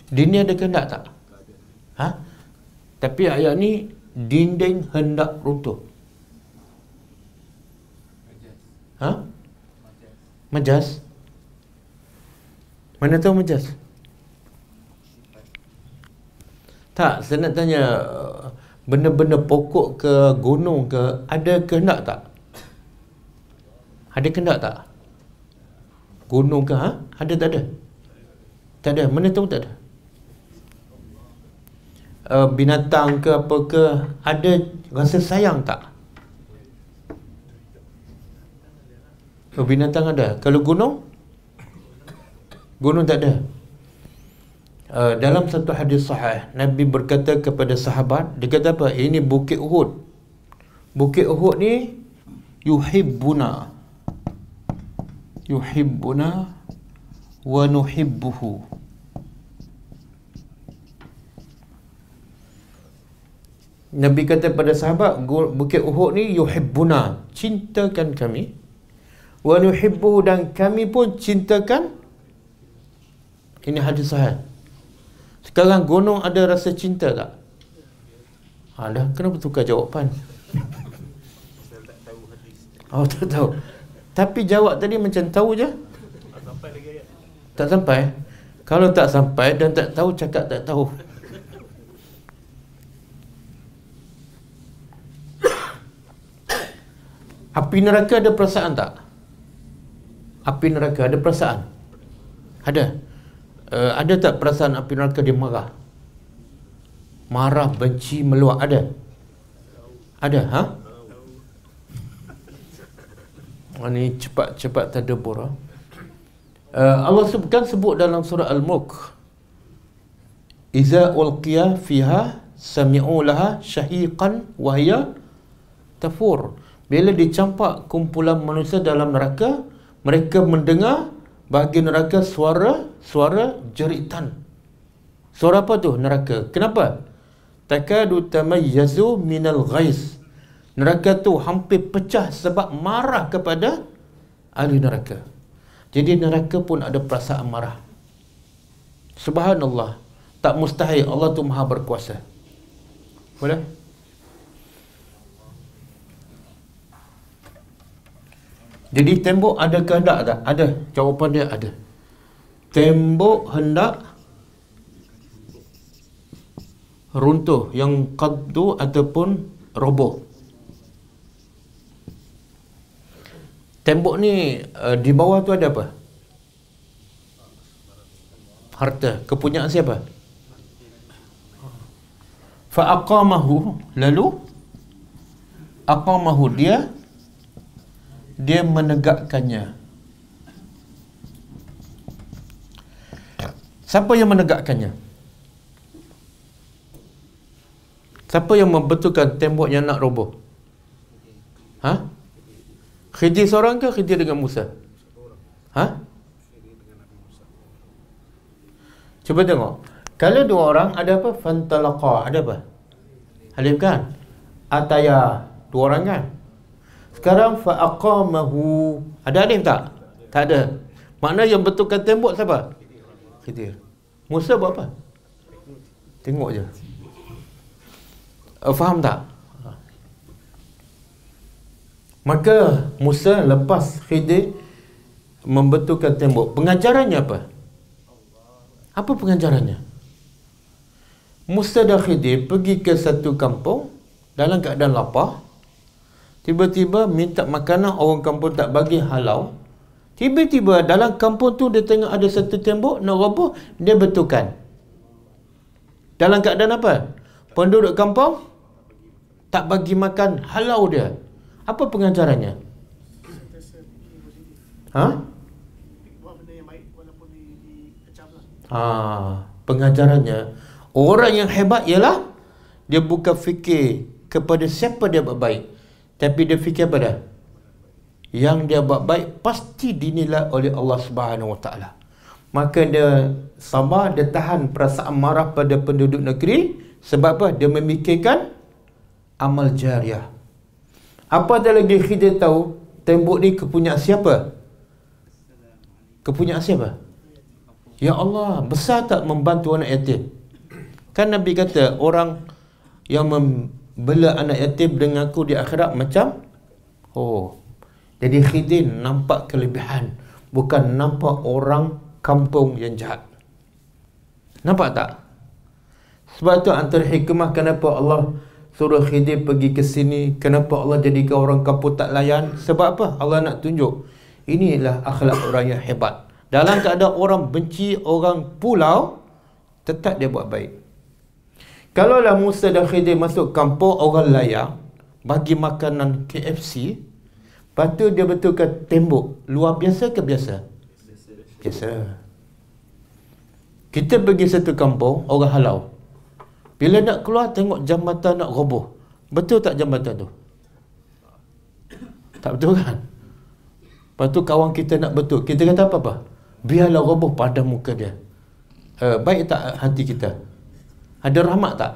Speaker 1: Dinding ada kehendak tak? Ha? Tapi ayat ni dinding hendak runtuh. Ha? Majas. Mana tahu majas? Tak, saya nak tanya benda-benda pokok ke gunung ke ada kehendak tak? Ada kehendak tak? Gunung ke ha? Ada tak ada? Tak ada. Mana tahu tak ada? Uh, binatang ke apa ke ada rasa sayang tak? Oh, binatang ada. Kalau gunung? Gunung tak ada. Uh, dalam satu hadis sahih Nabi berkata kepada sahabat dia kata apa ini bukit Uhud bukit Uhud ni yuhibbuna yuhibbuna wa nuhibbuhu Nabi kata pada sahabat bukit Uhud ni yuhibbuna cintakan kami wa nuhibbuhu dan kami pun cintakan Ini hadis sahih. Sekarang gunung ada rasa cinta tak? Ha, dah kenapa tukar jawapan? Oh, tak tahu. Tapi jawab tadi macam tahu je. Tak sampai lagi ayat. Tak sampai. Kalau tak sampai dan tak tahu cakap tak tahu. Api neraka ada perasaan tak? Api neraka ada perasaan? Ada. Uh, ada tak perasaan api neraka dia marah? Marah, benci, meluak ada? Ada, ha? Ini cepat-cepat. Ha? Uh, Allah sebutkan sebut dalam surah Al-Mulk. Iza ulqiya fiha sami'u laha syahiqan wa hiya tafur. Bila dicampak kumpulan manusia dalam neraka, mereka mendengar bagi neraka suara suara jeritan. Suara apa tu neraka? Kenapa? Takadu tamayyazu minal ghais. Neraka tu hampir pecah sebab marah kepada ahli neraka. Jadi neraka pun ada perasaan marah. Subhanallah. Tak mustahil Allah tu maha berkuasa. Boleh? Jadi tembok ada kehendak tak? Ada. Jawapan dia ada. Tembok hendak runtuh yang qaddu ataupun roboh. Tembok ni uh, di bawah tu ada apa? Harta. Kepunyaan siapa? Fa aqamahu lalu? Aqamahu dia? Dia menegakkannya. Siapa yang menegakkannya? Siapa yang membetulkan tembok yang nak roboh? Ha Khidir seorang ke Khidir dengan Musa ha cuba tengok kalau dua orang ada apa fantalaqa ada apa alif kan ataya dua orang kan sekarang fa aqamahu. Ada alif tak? Tak ada. Makna yang betulkan tembok siapa? Khidir. Musa buat apa? Tengok je. Uh, faham tak? Maka Musa lepas Khidir membetulkan tembok. Pengajarannya apa? Apa pengajarannya? Musa dan Khidir pergi ke satu kampung dalam keadaan lapar Tiba-tiba minta makanan orang kampung tak bagi halau. Tiba-tiba dalam kampung tu dia tengok ada satu tembok nak roboh, dia betulkan. Dalam keadaan apa? Penduduk kampung tak bagi makan halau dia. Apa pengajarannya? Ha? Ha, pengajarannya orang yang hebat ialah dia bukan fikir kepada siapa dia buat baik tapi dia fikir apa dah? Yang dia buat baik pasti dinilai oleh Allah Subhanahu Wa Taala. Maka dia sabar, dia tahan perasaan marah pada penduduk negeri sebab apa? Dia memikirkan amal jariah. Apa ada lagi kita tahu tembok ni kepunyaan siapa? Kepunyaan siapa? Ya Allah, besar tak membantu anak yatim? Kan Nabi kata orang yang mem bela anak yatim dengan aku di akhirat macam oh jadi khidin nampak kelebihan bukan nampak orang kampung yang jahat nampak tak sebab tu antara hikmah kenapa Allah suruh khidin pergi ke sini kenapa Allah jadikan orang kampung tak layan sebab apa Allah nak tunjuk inilah akhlak orang yang hebat dalam keadaan orang benci orang pulau tetap dia buat baik Kalaulah Musa dan Khidir masuk kampung orang layak bagi makanan KFC, lepas tu dia betulkan tembok. Luar biasa ke biasa? Biasa. Kita pergi satu kampung, orang halau. Bila nak keluar, tengok jambatan nak roboh. Betul tak jambatan tu? Tak betul kan? Lepas tu kawan kita nak betul. Kita kata apa-apa? Biarlah roboh pada muka dia. Uh, baik tak hati kita? Ada rahmat tak?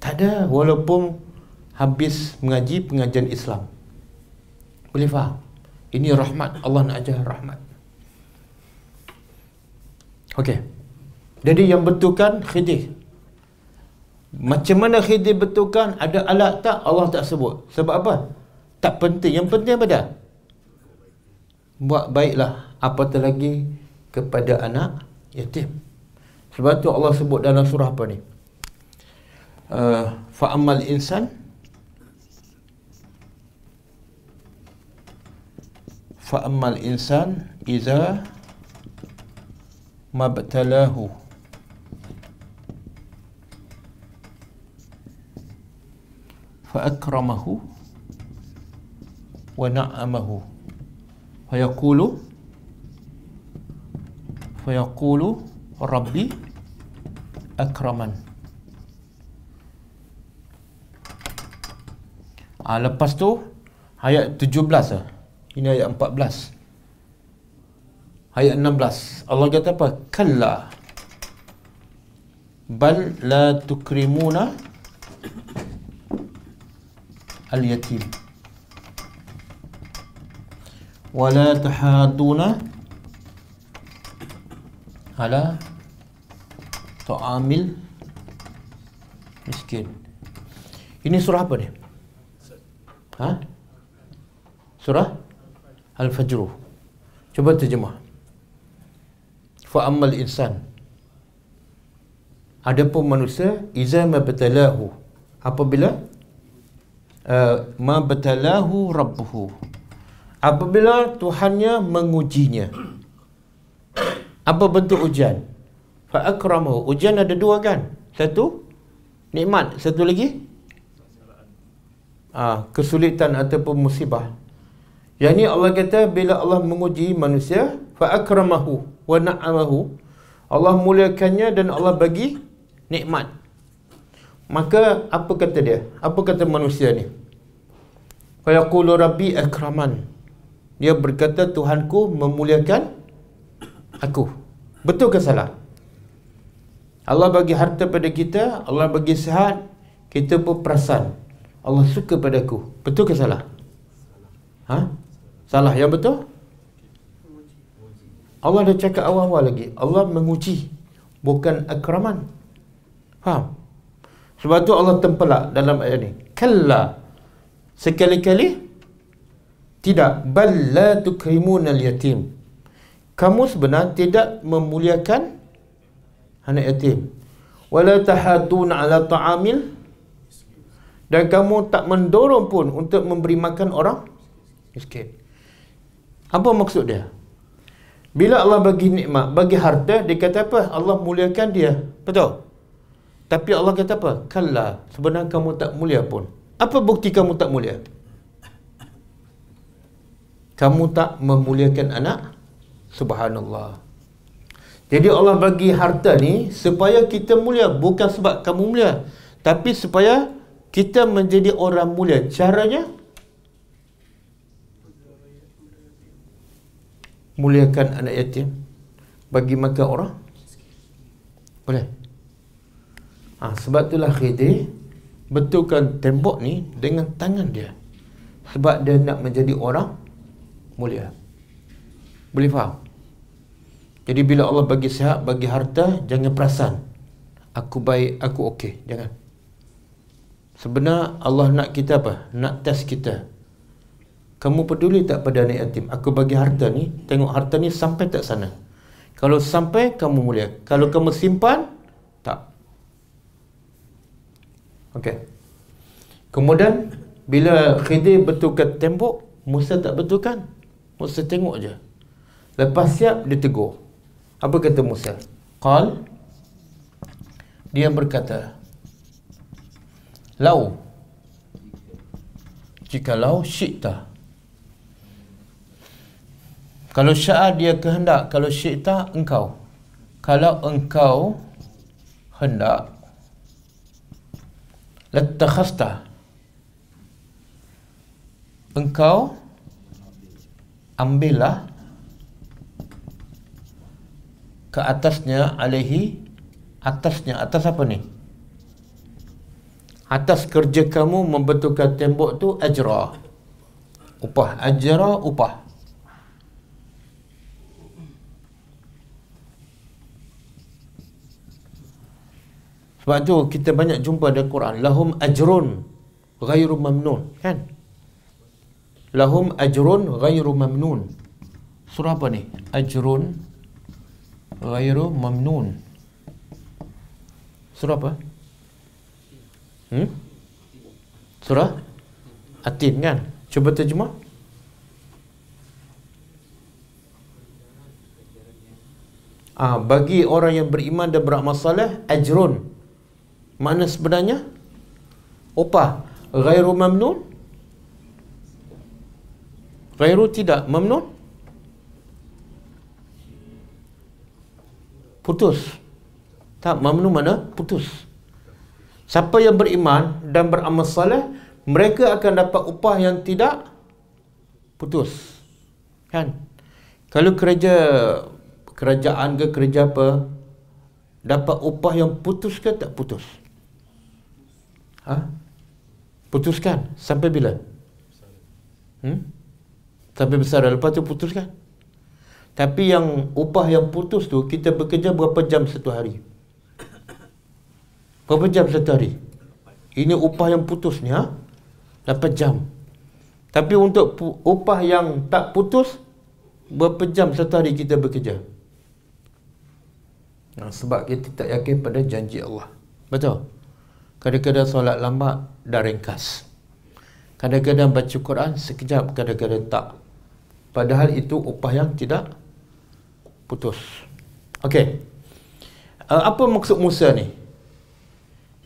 Speaker 1: Tak ada walaupun habis mengaji pengajian Islam. Boleh faham? Ini rahmat. Allah nak ajar rahmat. Okey. Jadi yang betulkan Khidir. Macam mana Khidir betulkan? Ada alat tak? Allah tak sebut. Sebab apa? Tak penting. Yang penting apa dah? Buat baiklah. Apatah lagi kepada anak yatim. Sebab tu Allah sebut dalam surah apa ni? Uh, Fa'amal insan Fa'amal insan Iza Mabtalahu فأكرمه ونعمه فيقول فيقول ربي أكرمن ah, lepas tu ayat 17 ah. ini ayat 14 ayat 16 Allah kata apa kalla bal la tukrimuna al-yatim wala tahaduna ala ta'amil miskin ini surah apa ni ha surah al-fajr cuba terjemah fa ammal insan adapun manusia iza mabtalahu apabila Uh, ma batalahu rabbuhu. Apabila tuhannya mengujinya. Apa bentuk ujian? Fa akramahu. Ujian ada dua kan? Satu nikmat. Satu lagi? Ah kesulitan ataupun musibah. Yang ni Allah kata bila Allah menguji manusia fa akramahu wa na'amahu Allah muliakannya dan Allah bagi nikmat. Maka apa kata dia? Apa kata manusia ni? Fa yaqulu rabbi akraman. Dia berkata Tuhanku memuliakan aku. Betul ke salah? Allah bagi harta pada kita, Allah bagi sihat, kita pun perasan Allah suka pada aku. Betul ke salah? Ha? Salah yang betul? Allah dah cakap awal-awal lagi. Allah menguji bukan akraman. Faham? Sebab tu Allah tempelak dalam ayat ni. Kalla. Sekali-kali tidak bal la tukrimun al yatim. Kamu sebenarnya tidak memuliakan anak yatim. Wala tahadun ala ta'amil dan kamu tak mendorong pun untuk memberi makan orang miskin. Apa maksud dia? Bila Allah bagi nikmat, bagi harta, dia kata apa? Allah muliakan dia. Betul? Tapi Allah kata apa? Kalla, sebenarnya kamu tak mulia pun. Apa bukti kamu tak mulia? Kamu tak memuliakan anak? Subhanallah. Jadi Allah bagi harta ni supaya kita mulia. Bukan sebab kamu mulia. Tapi supaya kita menjadi orang mulia. Caranya? Muliakan anak yatim. Bagi makan orang. Boleh? Ha, sebab itulah Khidir betulkan tembok ni dengan tangan dia. Sebab dia nak menjadi orang mulia. Boleh faham? Jadi bila Allah bagi sihat, bagi harta, jangan perasan. Aku baik, aku okey. Jangan. Sebenarnya Allah nak kita apa? Nak test kita. Kamu peduli tak pada anak yatim? Aku bagi harta ni, tengok harta ni sampai tak sana. Kalau sampai, kamu mulia. Kalau kamu simpan, tak. Okey. Kemudian bila Khidir betulkan tembok, Musa tak betulkan. Musa tengok je. Lepas siap dia tegur. Apa kata Musa? Qal dia berkata Lau Jika lau syi'ta Kalau sya'a dia kehendak Kalau syi'ta engkau Kalau engkau hendak latakhasta engkau ambillah ke atasnya alaihi atasnya. Atas apa ni? Atas kerja kamu membetulkan tembok tu ajra. Upah. Ajra upah Sebab tu kita banyak jumpa dalam Quran lahum ajrun ghairu mamnun kan? Lahum ajrun ghairu mamnun. Surah apa ni? Ajrun ghairu mamnun. Surah apa? Hmm? Surah Atin kan? Cuba terjemah. Ah, bagi orang yang beriman dan beramal soleh, ajrun mana sebenarnya? Upah. Ghairu mamnun? Ghairu tidak mamnun? Putus. Tak, mamnun mana? Putus. Siapa yang beriman dan beramal salih, mereka akan dapat upah yang tidak putus. Kan? Kalau kerja kerajaan ke kerja apa dapat upah yang putus ke tak putus? Ha? Putuskan. Sampai bila? Hmm? Sampai besar lepas tu putuskan. Tapi yang upah yang putus tu kita bekerja berapa jam satu hari? Berapa jam satu hari? Ini upah yang putus ni ha? 8 jam. Tapi untuk upah yang tak putus berapa jam satu hari kita bekerja? Nah, sebab kita tak yakin pada janji Allah. Betul? Kadang-kadang solat lambat dah ringkas. Kadang-kadang baca Quran sekejap, kadang-kadang tak. Padahal itu upah yang tidak putus. Okey. Uh, apa maksud Musa ni?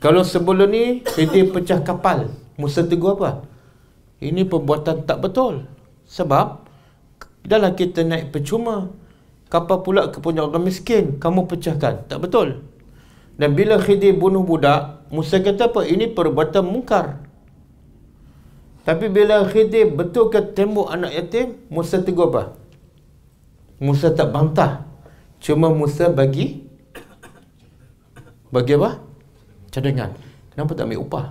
Speaker 1: Kalau sebelum ni dia pecah kapal, Musa tegur apa? Ini perbuatan tak betul. Sebab dalam kita naik percuma, kapal pula kepunyaan orang miskin, kamu pecahkan. Tak betul. Dan bila Khidir bunuh budak, Musa kata apa? Ini perbuatan mungkar. Tapi bila Khidir betulkan tembok anak yatim, Musa tegur apa? Musa tak bantah. Cuma Musa bagi bagi apa? Cadangan. Kenapa tak ambil upah?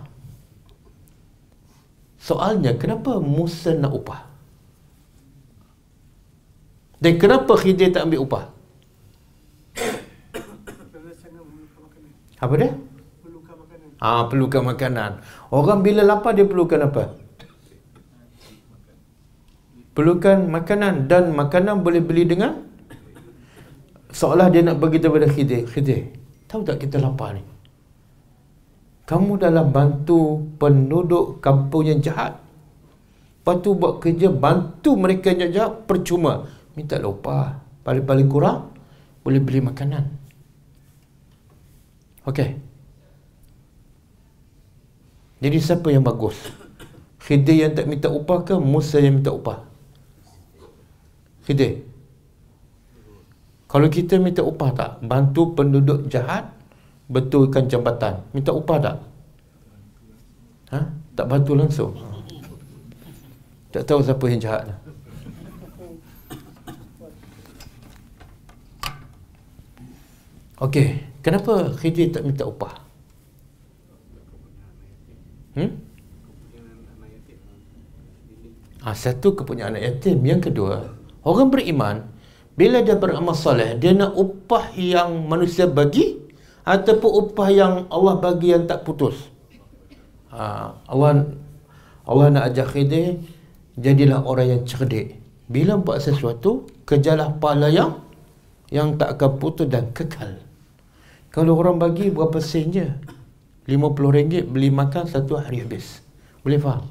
Speaker 1: Soalnya, kenapa Musa nak upah? Dan kenapa Khidir tak ambil upah? Apa dia? Perlukan makanan. Ah, perlukan makanan. Orang bila lapar dia perlukan apa? Perlukan makanan dan makanan boleh beli dengan seolah dia nak bagi kepada Khidir. Khidir, tahu tak kita lapar ni? Kamu dalam bantu penduduk kampung yang jahat. Lepas tu buat kerja bantu mereka yang jahat percuma. Minta lupa. Paling-paling kurang boleh beli makanan. Okey. Jadi siapa yang bagus? Khidir yang tak minta upah ke Musa yang minta upah? Khidir. Kalau kita minta upah tak? Bantu penduduk jahat betulkan jambatan. Minta upah tak? Ha? Tak bantu langsung. Tak tahu siapa yang jahat. Okey. Kenapa Khidir tak minta upah? Hmm? Ha, satu kepunyaan anak yatim. Yang kedua, orang beriman, bila dia beramal soleh, dia nak upah yang manusia bagi ataupun upah yang Allah bagi yang tak putus. Ha, Allah Allah nak ajak Khidir, jadilah orang yang cerdik. Bila buat sesuatu, kejalah pahala yang yang tak akan putus dan kekal. Kalau orang bagi berapa sen je? RM50 beli makan satu hari habis. Boleh faham?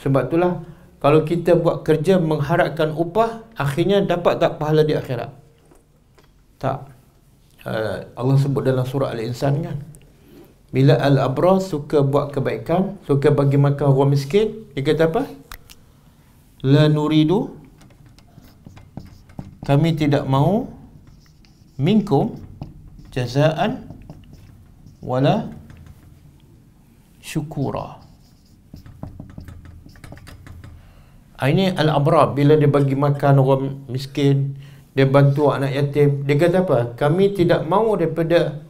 Speaker 1: Sebab itulah kalau kita buat kerja mengharapkan upah, akhirnya dapat tak pahala di akhirat? Tak. Uh, Allah sebut dalam surah Al-Insan kan. Bila Al-Abra suka buat kebaikan, suka bagi makan orang miskin, dia kata apa? La nuridu kami tidak mau minkum jazaan wala syukura ini al-abrar bila dia bagi makan orang miskin dia bantu anak yatim. Dia kata apa? Kami tidak mahu daripada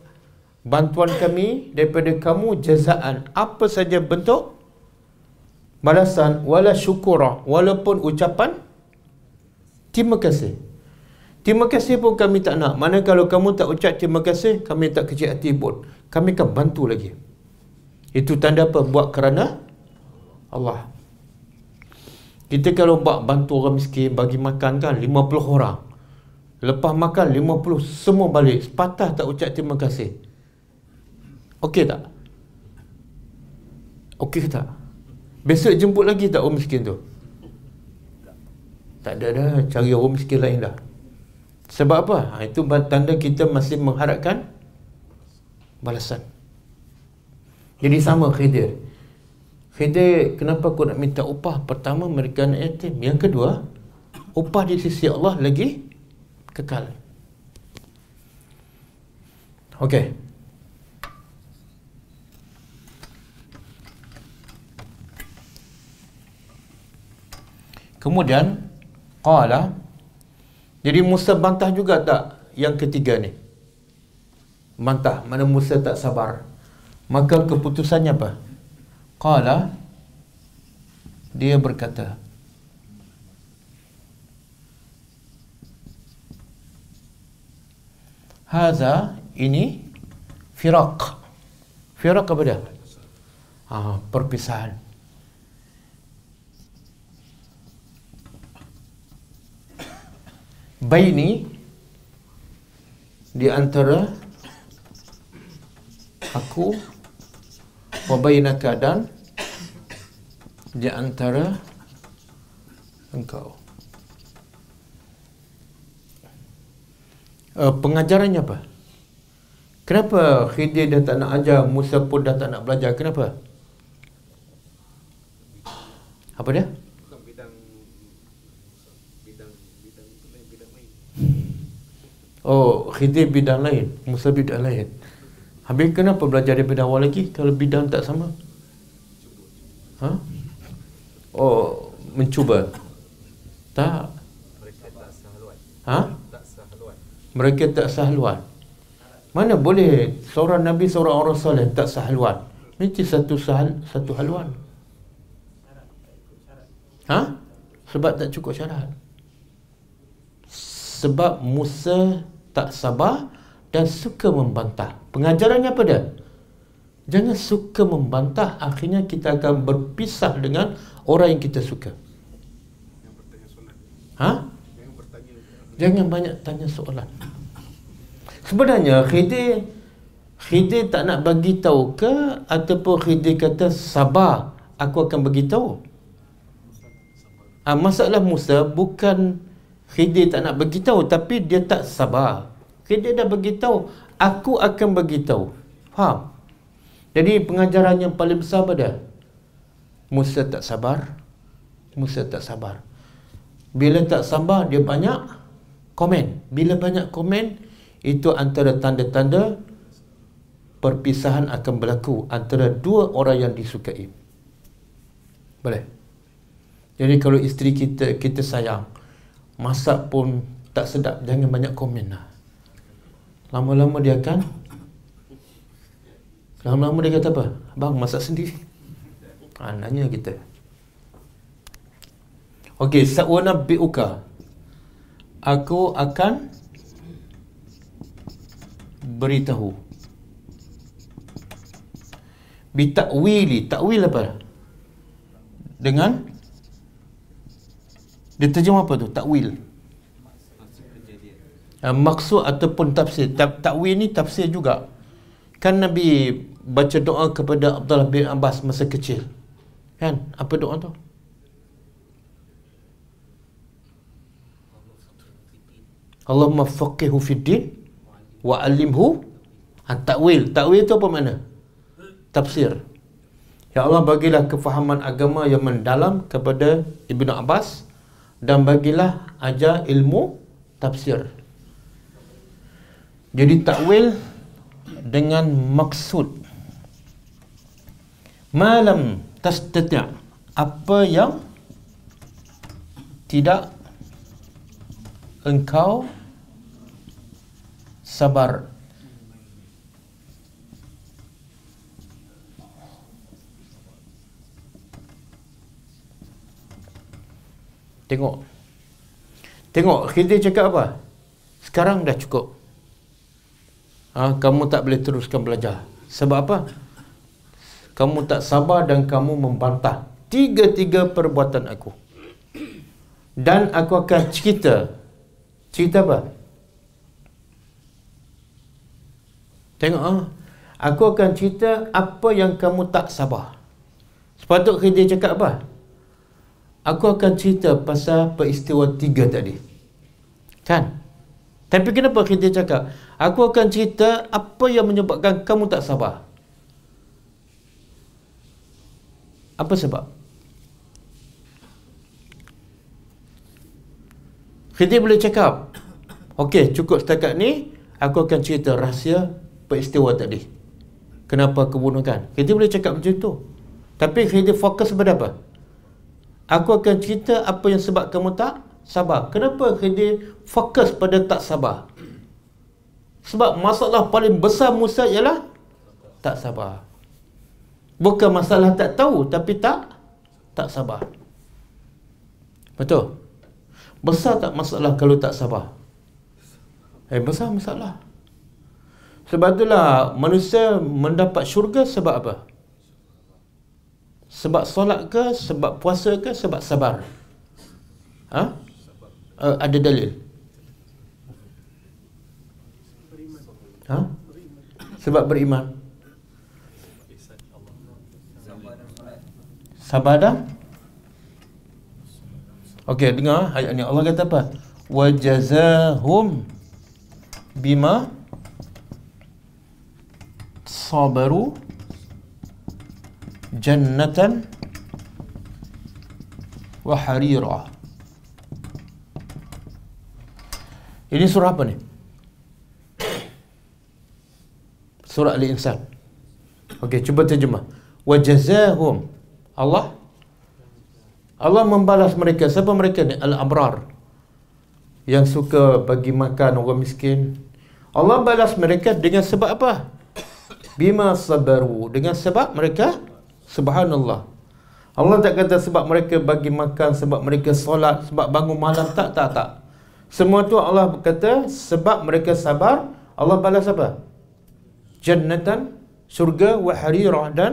Speaker 1: bantuan kami daripada kamu jazaan. Apa saja bentuk balasan wala syukura walaupun ucapan terima kasih Terima kasih pun kami tak nak. Mana kalau kamu tak ucap terima kasih, kami tak kecil hati pun. Kami akan bantu lagi. Itu tanda apa? Buat kerana Allah. Kita kalau buat bantu orang miskin, bagi makan kan 50 orang. Lepas makan 50 semua balik. Sepatah tak ucap terima kasih. Okey tak? Okey tak? Besok jemput lagi tak orang miskin tu? Tak ada dah. Cari orang miskin lain dah. Sebab apa? Ha, itu tanda kita masih mengharapkan balasan. Jadi sama Khidir. Khidir, kenapa aku nak minta upah? Pertama, mereka nak yatim. Yang kedua, upah di sisi Allah lagi kekal. Okey. Kemudian, qala jadi Musa bantah juga tak yang ketiga ni? Bantah, mana Musa tak sabar. Maka keputusannya apa? Qala dia berkata Haza ini firaq. Firaq apa dia? Ah, perpisahan. Baini di antara aku wa bainaka dan di antara engkau. Uh, pengajarannya apa? Kenapa Khidir dah tak nak ajar Musa pun dah tak nak belajar? Kenapa? Apa dia Oh, Khidir bidang lain, Musa bidang lain. Habis kenapa belajar dari bidang awal lagi kalau bidang tak sama? Ha? Oh, mencuba. Tak. Mereka tak sahluan. Ha? Tak sahluan. Mereka tak sahluan. Mana boleh seorang Nabi, seorang orang soleh tak sahluan? Mesti satu sahal, satu haluan. Ha? Sebab tak cukup syarat. Sebab Musa tak sabar dan suka membantah. Pengajarannya apa dia? Jangan suka membantah, akhirnya kita akan berpisah dengan orang yang kita suka. Ha? Jangan banyak tanya soalan. Sebenarnya Khidir Khidir tak nak bagi tahu ke ataupun Khidir kata sabar, aku akan bagi tahu. Ha, masalah Musa bukan Khidir tak nak beritahu tapi dia tak sabar. Khidir dah beritahu, aku akan beritahu. Faham? Jadi pengajaran yang paling besar pada Musa tak sabar. Musa tak sabar. Bila tak sabar dia banyak komen. Bila banyak komen itu antara tanda-tanda perpisahan akan berlaku antara dua orang yang disukai. Boleh? Jadi kalau isteri kita kita sayang, masak pun tak sedap jangan banyak komen lah. Lama-lama dia akan lama-lama dia kata apa? Bang masak sendiri. Ha, nanya kita. Ok sa'wana bi'uka aku akan beritahu. Bitakwili takwil apa? Dengan dia terjemah apa tu? Takwil. Uh, maksud ataupun tafsir. Ta- takwil ni tafsir juga. Kan Nabi baca doa kepada Abdullah bin Abbas masa kecil. Kan? Apa doa tu? Allahumma faqihu fid din wa alimhu at-ta'wil. Ta'wil tu apa makna? Tafsir. Ya Allah bagilah kefahaman agama yang mendalam kepada Ibnu Abbas dan bagilah ajar ilmu tafsir. Jadi takwil dengan maksud malam tastati' apa yang tidak engkau sabar Tengok. Tengok Khidir cakap apa? Sekarang dah cukup. Ha, kamu tak boleh teruskan belajar. Sebab apa? Kamu tak sabar dan kamu membantah tiga-tiga perbuatan aku. Dan aku akan cerita. Cerita apa? Tengok ah. Aku akan cerita apa yang kamu tak sabar. Sepatut dia cakap apa? Aku akan cerita pasal peristiwa tiga tadi. Kan? Tapi kenapa kita cakap? Aku akan cerita apa yang menyebabkan kamu tak sabar. Apa sebab? Kita boleh cakap. Okey, cukup setakat ni. Aku akan cerita rahsia peristiwa tadi. Kenapa kebunuhan? Kita boleh cakap macam tu. Tapi kita fokus pada apa? Aku akan cerita apa yang sebab kamu tak sabar. Kenapa kita fokus pada tak sabar? Sebab masalah paling besar Musa ialah tak sabar. Bukan masalah tak tahu tapi tak tak sabar. Betul? Besar tak masalah kalau tak sabar? Eh besar masalah. Sebab itulah manusia mendapat syurga sebab apa? Sebab solat ke, sebab puasa ke, sebab sabar? Ha? Uh, ada dalil? Ha? Sebab beriman. Sabar dah? Okey, dengar ayat ni. Allah kata apa? Wa jazahum bima sabaru jannatan wa harira. Ini surah apa ni? Surah Al-Insan. Okey, cuba terjemah. Wa jazahum Allah Allah membalas mereka. Siapa mereka ni? Al-Abrar. Yang suka bagi makan orang miskin. Allah balas mereka dengan sebab apa? Bima sabaru. Dengan sebab mereka Subhanallah. Allah tak kata sebab mereka bagi makan, sebab mereka solat, sebab bangun malam. Tak, tak, tak. Semua tu Allah kata sebab mereka sabar. Allah balas apa? Jannatan, surga, wa harirah dan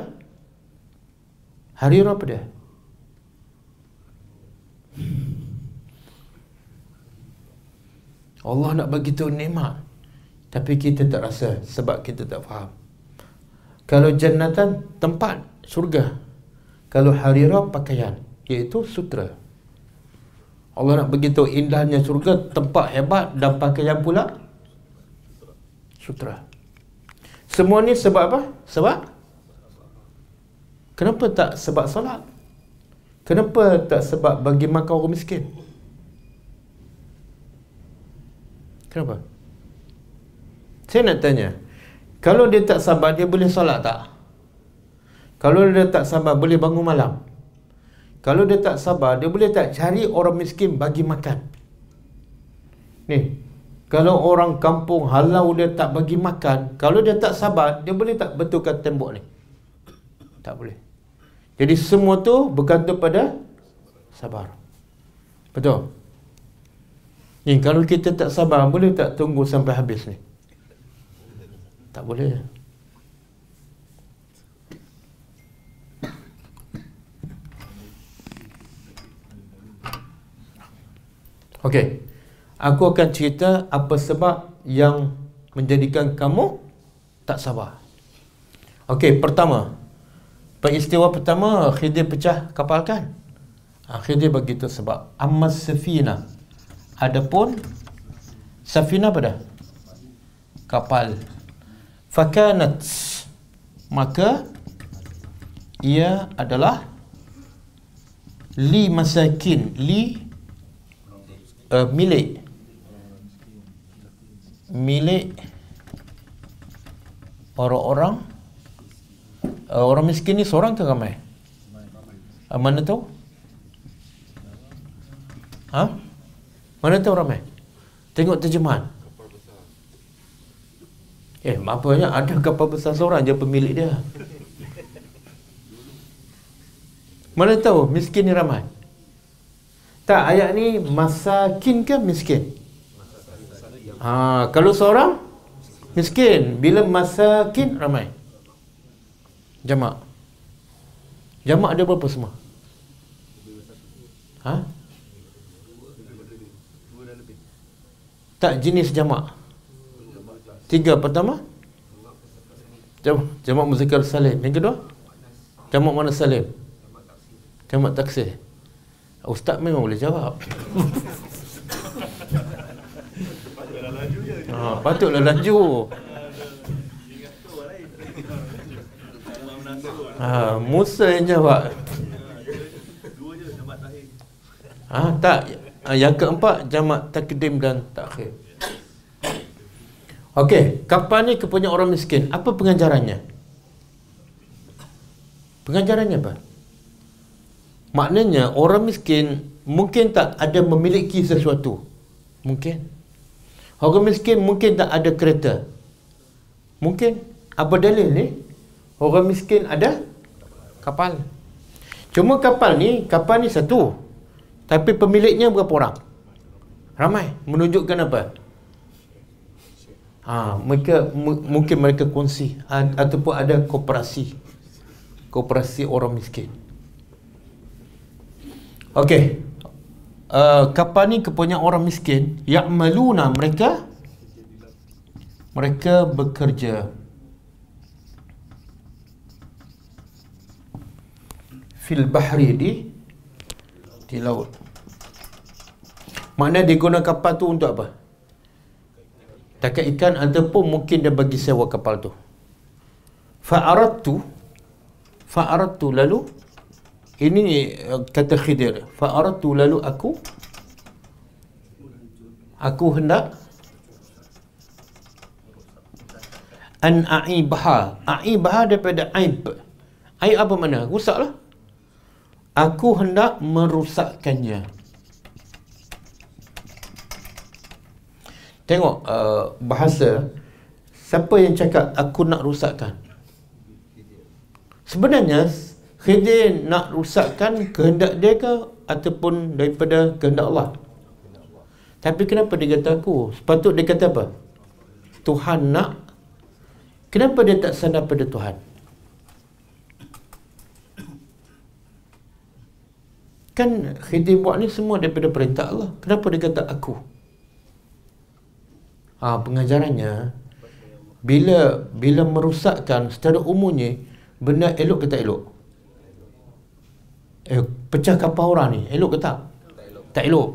Speaker 1: harirah apa dia? Allah nak bagi tahu nikmat tapi kita tak rasa sebab kita tak faham. Kalau jannatan tempat surga. Kalau harirah pakaian iaitu sutra. Allah nak bagi tahu indahnya surga tempat hebat dan pakaian pula sutra. Semua ni sebab apa? Sebab Kenapa tak sebab solat? Kenapa tak sebab bagi makan orang miskin? Kenapa? Saya nak tanya. Kalau dia tak sabar, dia boleh solat tak? Kalau dia tak sabar, boleh bangun malam? Kalau dia tak sabar, dia boleh tak cari orang miskin bagi makan? Ni, kalau orang kampung halau dia tak bagi makan, kalau dia tak sabar, dia boleh tak betulkan tembok ni? Tak boleh. Jadi semua tu bergantung pada sabar. Betul? Ni kalau kita tak sabar, boleh tak tunggu sampai habis ni? Tak boleh. Okey. Aku akan cerita apa sebab yang menjadikan kamu tak sabar. Okey, pertama, Peristiwa pertama Khidir pecah kapal kan? Ha, Khidir begitu sebab Amas Safina Adapun Safina apa dah? Kapal Fakanat Maka Ia adalah Li masakin Li uh, Milik Milik Orang-orang uh, orang miskin ni seorang ke ramai? Uh, mana tahu? Ha? Mana tahu ramai? Tengok terjemahan. Eh, maknanya ada kapal besar seorang je pemilik dia. Mana tahu miskin ni ramai? Tak, ayat ni masakin ke miskin? Ha, kalau seorang miskin, bila masakin ramai. Jamak. Jamak ada berapa semua? Ha? Tak jenis jamak. Tiga pertama. Jamak, jamak muzakar salim. Yang kedua? Jamak mana salim? Jamak taksir. Ustaz memang boleh jawab. ha, patutlah laju. Ha, Musa yang jawab. Ha, tak. Ha, yang keempat jamak takdim dan takhir. Okey, kapal ni kepunya orang miskin. Apa pengajarannya? Pengajarannya apa? Maknanya orang miskin mungkin tak ada memiliki sesuatu. Mungkin. Orang miskin mungkin tak ada kereta. Mungkin. Apa dalil ni? Orang miskin ada kapal. Cuma kapal ni, kapal ni satu. Tapi pemiliknya berapa orang? Ramai. Menunjukkan apa? Ha, mereka mungkin mereka kongsi ataupun ada koperasi. Koperasi orang miskin. Okey. Uh, kapal ni kepunyaan orang miskin ya'maluna mereka mereka bekerja fil bahri di di laut. Mana dia guna kapal tu untuk apa? Takat ikan ataupun mungkin dia bagi sewa kapal tu. Fa'aradtu fa'aradtu lalu ini uh, kata Khidir. Fa'aratu lalu aku aku hendak an a'ibha. A'ibha daripada aib. Aib apa mana? Rusaklah. Aku hendak merusakkannya. Tengok uh, bahasa siapa yang cakap aku nak rusakkan? Sebenarnya Khidir nak rusakkan kehendak dia ke ataupun daripada kehendak Allah? Tapi kenapa dia kata aku? Sepatut dia kata apa? Tuhan nak. Kenapa dia tak sadar pada Tuhan? Kan Khidir buat ni semua daripada perintah Allah. Kenapa dia kata aku? Ha, pengajarannya bila bila merusakkan secara umumnya benda elok ke tak elok? Eh, pecah kapal orang ni. Elok ke tak? tak elok.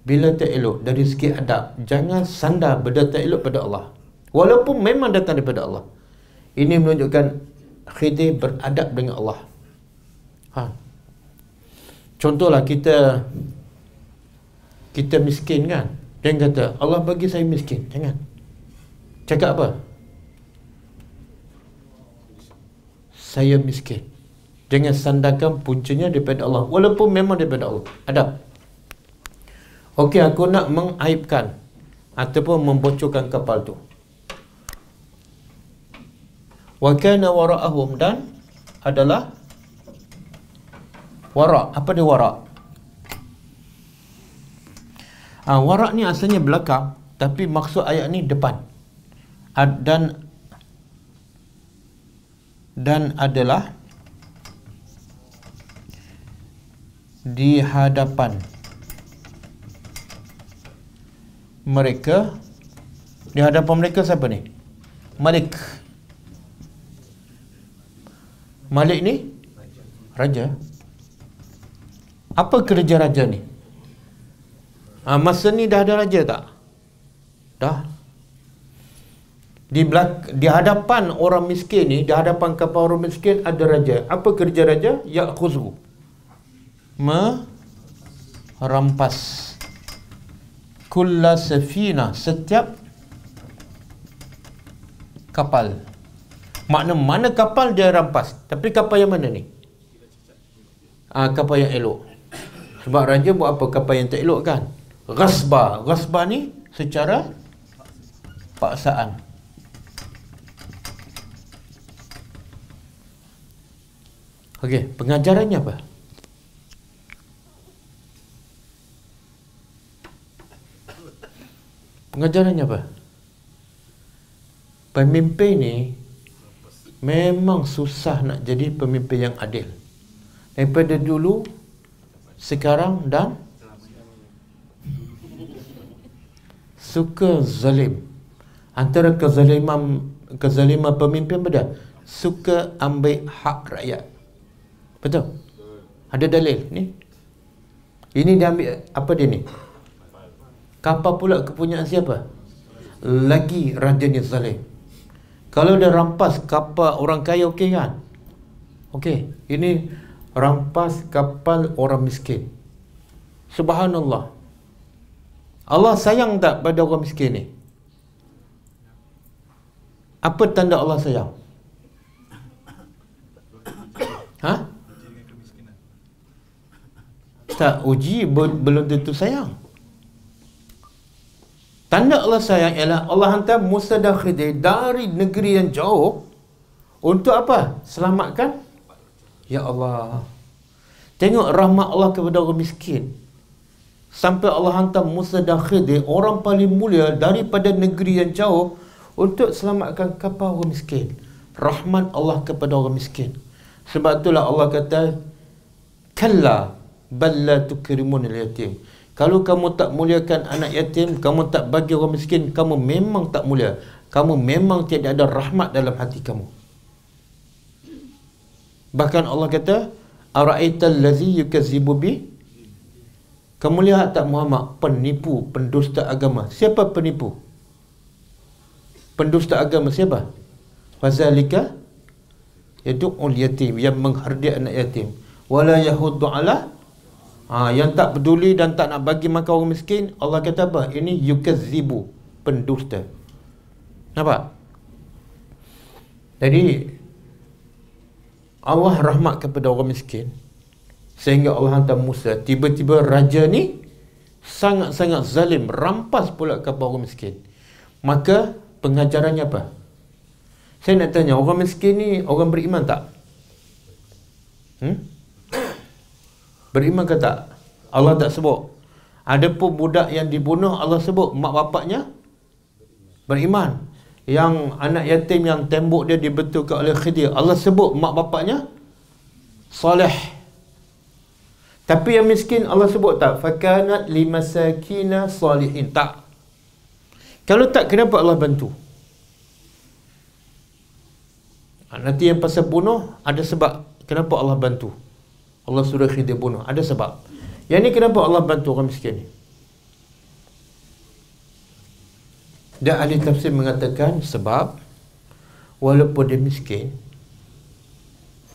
Speaker 1: bila tak elok dari segi adab jangan sandar benda tak elok pada Allah. Walaupun memang datang daripada Allah. Ini menunjukkan khidir beradab dengan Allah. Ha. contohlah kita kita miskin kan? Jangan kata Allah bagi saya miskin. Jangan. Cakap apa? Saya miskin Jangan sandarkan puncanya daripada Allah. Walaupun memang daripada Allah. Adab. Okey aku nak mengaibkan Ataupun membocorkan kapal tu. Wa kana wara'ahum dan Adalah Wara' Apa dia wara' ha, Wara' ni asalnya belakang Tapi maksud ayat ni depan. Dan Dan adalah di hadapan. Mereka di hadapan mereka siapa ni? Malik. Malik ni? Raja. Apa kerja raja ni? Ha, masa ni dah ada raja tak? Dah. Di belak di hadapan orang miskin ni di hadapan kapal orang miskin ada raja. Apa kerja raja? Ya khuzu merampas. Kulla safina setiap kapal. Makna mana kapal dia rampas? Tapi kapal yang mana ni? Ah kapal yang elok. Sebab raja buat apa? Kapal yang tak elok kan? Ghasba. Ghasba ni secara paksaan. Okey, pengajarannya apa? Pengajarannya apa? Pemimpin ni memang susah nak jadi pemimpin yang adil. Daripada dulu, sekarang dan suka zalim. Antara kezaliman kezaliman pemimpin beda. Suka ambil hak rakyat. Betul? Ada dalil ni? Ini dia ambil apa dia ni? Kapal pula kepunyaan siapa? Lagi raja ni zalim. Kalau dia rampas kapal orang kaya okey kan? Okey. Ini rampas kapal orang miskin. Subhanallah. Allah sayang tak pada orang miskin ni? Apa tanda Allah sayang? Ha? Tak uji belum tentu sayang. Tanda Allah sayang ialah Allah hantar Musa dan Khidir dari negeri yang jauh untuk apa? Selamatkan Ya Allah. Tengok rahmat Allah kepada orang miskin. Sampai Allah hantar Musa dan Khidir orang paling mulia daripada negeri yang jauh untuk selamatkan kapal orang miskin. Rahmat Allah kepada orang miskin. Sebab itulah Allah kata kalla balla tukrimun al-yatim. Kalau kamu tak muliakan anak yatim, kamu tak bagi orang miskin, kamu memang tak mulia. Kamu memang tidak ada rahmat dalam hati kamu. Bahkan Allah kata, "Ara'aital ladzi yukazzibu bi?" Kamu lihat tak Muhammad penipu, pendusta agama. Siapa penipu? Pendusta agama siapa? Fazalika yadu'ul yatim yang menghardik anak yatim. Wala yahuddu ala ha, yang tak peduli dan tak nak bagi makan orang miskin, Allah kata apa? Ini yukazzibu, pendusta. Nampak? Jadi Allah rahmat kepada orang miskin sehingga Allah hantar Musa tiba-tiba raja ni sangat-sangat zalim rampas pula kapal orang miskin maka pengajarannya apa saya nak tanya orang miskin ni orang beriman tak hmm? Beriman ke tak? Allah tak sebut. Ada pun budak yang dibunuh Allah sebut. Mak bapaknya beriman. Yang anak yatim yang tembok dia dibetulkan oleh Khidir Allah sebut mak bapaknya soleh. Tapi yang miskin Allah sebut tak? Fakanat limasakina salihin tak. Kalau tak kenapa Allah bantu? Nanti yang pasal bunuh ada sebab kenapa Allah bantu Allah suruh Khidir bunuh ada sebab yang ni kenapa Allah bantu orang miskin ni Dan ahli tafsir mengatakan sebab walaupun dia miskin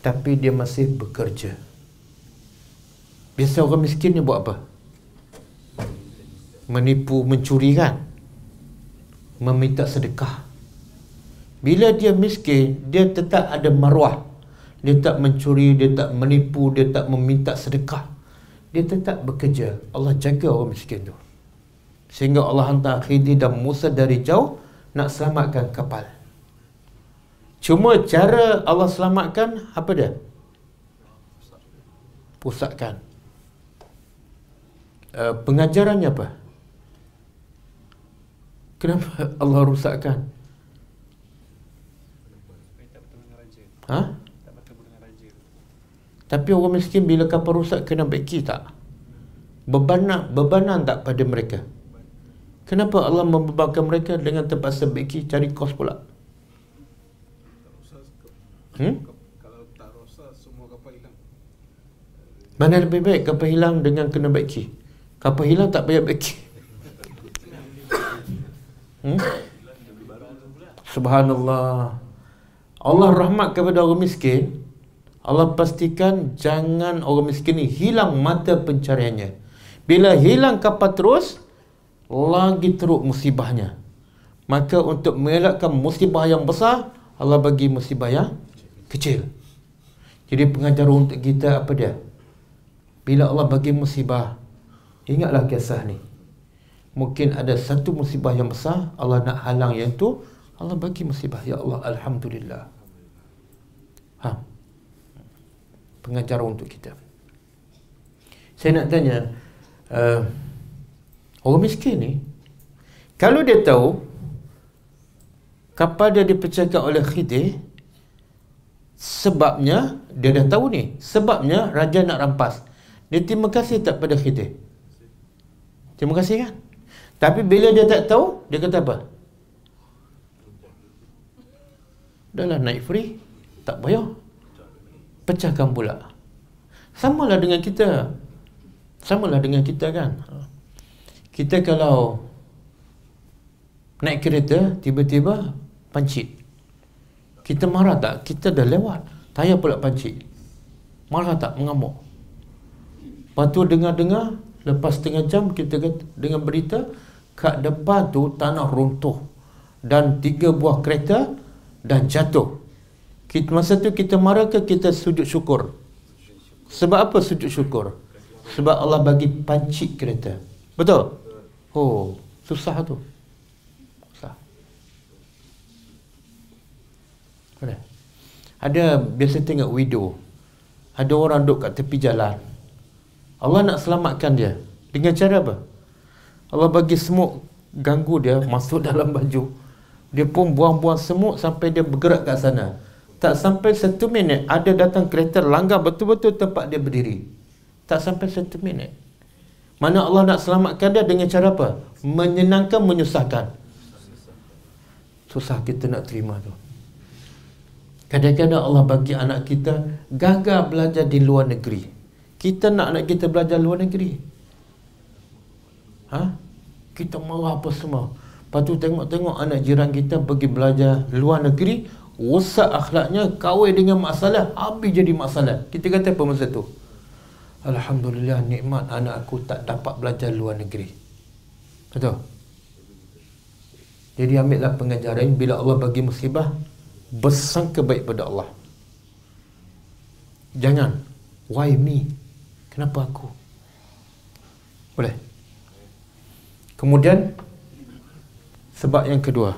Speaker 1: tapi dia masih bekerja. Biasa orang miskin ni buat apa? Menipu, mencuri kan? Meminta sedekah. Bila dia miskin, dia tetap ada maruah. Dia tak mencuri, dia tak menipu, dia tak meminta sedekah. Dia tetap bekerja. Allah jaga orang miskin tu. Sehingga Allah hantar Khidir dan Musa dari jauh nak selamatkan kapal. Cuma cara Allah selamatkan apa dia? Pusatkan. Uh, pengajarannya apa? Kenapa Allah rusakkan? Ha? Tapi orang miskin bila kapal rusak kena beki tak? Bebanan, bebanan tak pada mereka? Kenapa Allah membebankan mereka dengan terpaksa beki cari kos pula? Hmm? Mana lebih baik kapal hilang dengan kena beki? Kapal hilang tak payah beki. Hmm? Subhanallah. Allah rahmat kepada orang miskin. Allah pastikan jangan orang miskin ni hilang mata pencariannya. Bila hilang kapal terus, lagi teruk musibahnya. Maka untuk mengelakkan musibah yang besar Allah bagi musibah yang kecil. Jadi pengajaran untuk kita apa dia? Bila Allah bagi musibah ingatlah kisah ni. Mungkin ada satu musibah yang besar Allah nak halang yang tu Allah bagi musibah. Ya Allah Alhamdulillah ha. Pengajaran untuk kita. Saya nak tanya uh, Orang miskin ni Kalau dia tahu kapal dia dipecahkan oleh Khidir sebabnya dia dah tahu ni. Sebabnya raja nak rampas. Dia terima kasih tak pada Khidir? Terima kasih kan? Tapi bila dia tak tahu dia kata apa? Dah lah naik free. Tak payah pecahkan pula samalah dengan kita samalah dengan kita kan kita kalau naik kereta tiba-tiba pancit kita marah tak? Kita dah lewat. Tayar pula pancit. Marah tak? Mengamuk. Lepas tu dengar-dengar, lepas setengah jam kita dengan berita, kat depan tu tanah runtuh. Dan tiga buah kereta dah jatuh. Kita, masa tu kita marah ke kita sujud syukur? Sebab apa sujud syukur? Sebab Allah bagi pancit kereta. Betul? Oh, susah tu. Ada. Ada biasa tengok video. Ada orang duduk kat tepi jalan. Allah nak selamatkan dia. Dengan cara apa? Allah bagi semut ganggu dia masuk dalam baju. Dia pun buang-buang semut sampai dia bergerak kat sana. Tak sampai satu minit ada datang kereta langgar betul-betul tempat dia berdiri. Tak sampai satu minit. Mana Allah nak selamatkan dia dengan cara apa? Menyenangkan, menyusahkan. Susah kita nak terima tu. Kadang-kadang Allah bagi anak kita gagal belajar di luar negeri. Kita nak anak kita belajar luar negeri. Ha? Kita marah apa semua. Lepas tu tengok-tengok anak jiran kita pergi belajar luar negeri, rosak akhlaknya, kahwin dengan masalah, habis jadi masalah. Kita kata apa masa tu? Alhamdulillah nikmat anak aku tak dapat belajar luar negeri. Betul? Jadi ambillah pengajaran bila Allah bagi musibah, bersangka baik pada Allah jangan why me kenapa aku boleh kemudian sebab yang kedua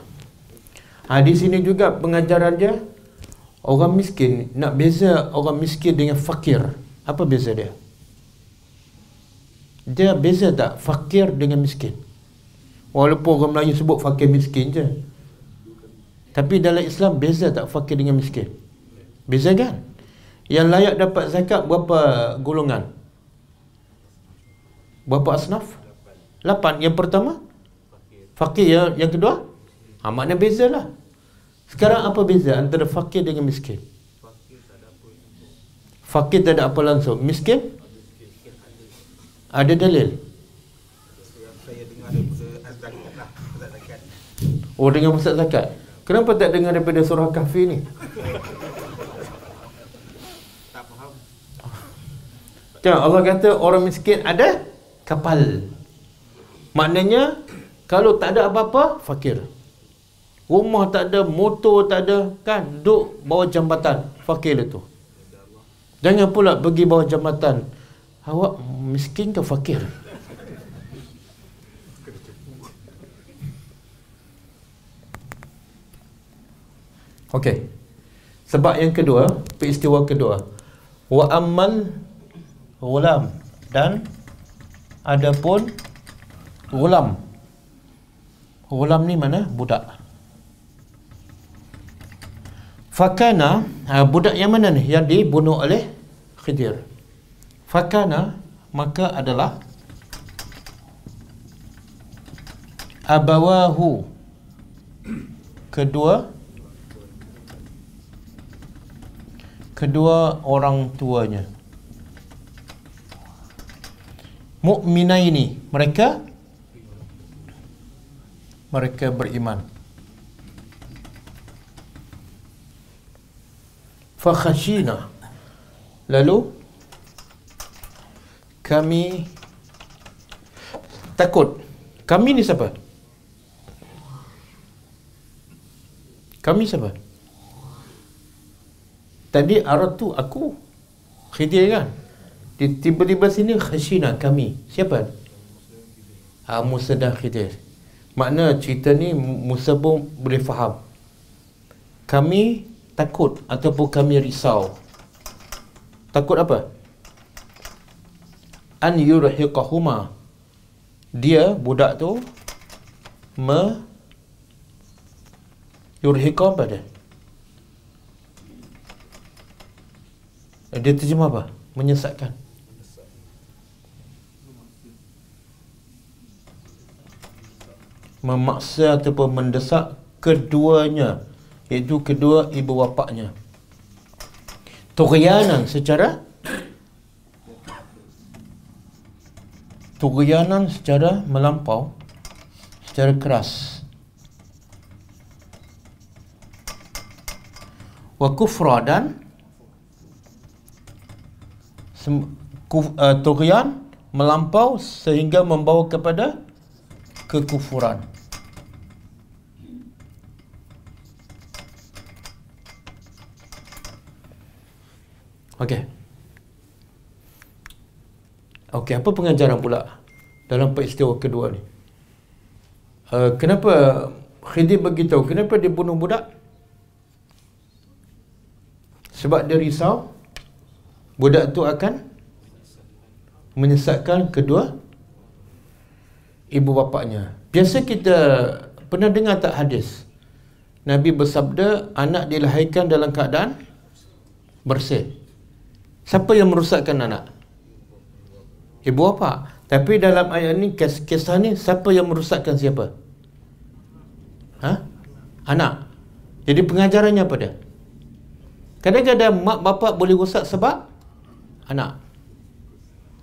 Speaker 1: ha, di sini juga pengajaran dia orang miskin nak beza orang miskin dengan fakir apa beza dia dia beza tak fakir dengan miskin walaupun orang Melayu sebut fakir miskin je tapi dalam Islam beza tak fakir dengan miskin? Beza kan? Yang layak dapat zakat berapa golongan? Berapa asnaf? Lapan. Yang pertama? Fakir. Yang, yang kedua? Ha, makna beza lah. Sekarang apa beza antara fakir dengan miskin? Fakir tak ada apa langsung. Miskin? Ada dalil? Oh dengan pusat zakat. Kenapa tak dengar daripada surah kahfi ni? Tak faham. Tengok Allah kata orang miskin ada kapal. Maknanya kalau tak ada apa-apa fakir. Rumah tak ada, motor tak ada, kan duduk bawah jambatan, fakir lah tu. Jangan pula pergi bawah jambatan. Awak miskin ke fakir? Okey. Sebab yang kedua, peristiwa kedua. Wa ammal ghulam dan adapun ghulam. Ghulam ni mana? Budak. Fakana, ha, budak yang mana ni? Yang dibunuh oleh Khidir. Fakana, maka adalah abawahu. Kedua kedua orang tuanya. Mukminaini mereka? Mereka beriman fakhashina. Lalu kami takut. Kami ni siapa? Kami siapa? Tadi arad tu aku Khidir kan? Tiba-tiba sini khashina kami. Siapa? Ha, Musa dan Khidir. Makna cerita ni Musa pun boleh faham. Kami takut Ataupun kami risau Takut apa? An yurhiqahuma Dia budak tu me yurhiqa apa dia? Dia terjemah apa? Menyesatkan. Memaksa ataupun mendesak keduanya iaitu kedua ibu bapaknya. Tughyanan secara Tughyanan secara melampau secara keras. Wa kufra dan uh, tughyan melampau sehingga membawa kepada kekufuran. Okey. Okey, apa pengajaran pula dalam peristiwa kedua ni? Uh, kenapa Khidir beritahu kenapa dia bunuh budak? Sebab dia risau budak tu akan menyesatkan kedua ibu bapaknya. Biasa kita pernah dengar tak hadis? Nabi bersabda anak dilahirkan dalam keadaan bersih. Siapa yang merosakkan anak? Ibu bapa. Tapi dalam ayat ni kisah ni siapa yang merosakkan siapa? Ha? Anak. Jadi pengajarannya apa dia? Kadang-kadang mak bapak boleh rosak sebab anak.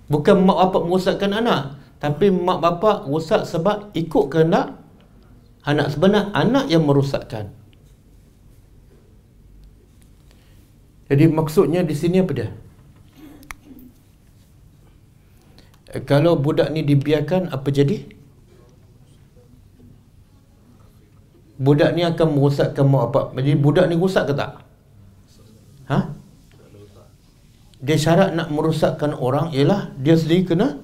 Speaker 1: Bukan mak bapak merosakkan anak, tapi mak bapak rosak sebab ikut kehendak anak sebenar anak yang merosakkan. Jadi maksudnya di sini apa dia? Kalau budak ni dibiarkan apa jadi? Budak ni akan merosakkan mak bapak. Jadi budak ni rosak ke tak? Ha? Dia syarat nak merosakkan orang ialah dia sendiri kena.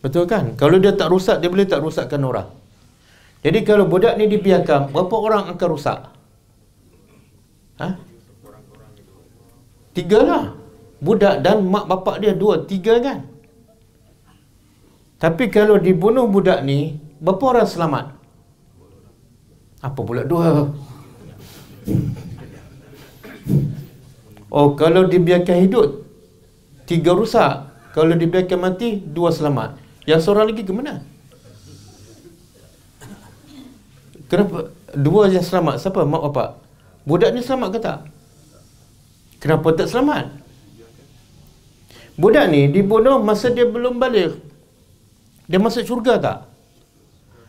Speaker 1: Betul kan? Kalau dia tak rosak dia boleh tak rosakkan orang. Jadi kalau budak ni dibiarkan berapa orang akan rosak? Ha? Tiga lah. Budak dan mak bapak dia dua tiga kan tapi kalau dibunuh budak ni, berapa orang selamat? Apa pula dua? Oh, kalau dibiarkan hidup, tiga rusak. Kalau dibiarkan mati, dua selamat. Yang seorang lagi ke mana? Kenapa? Dua yang selamat. Siapa? Mak bapak. Budak ni selamat ke tak? Kenapa tak selamat? Budak ni dibunuh masa dia belum balik. Dia masuk syurga tak?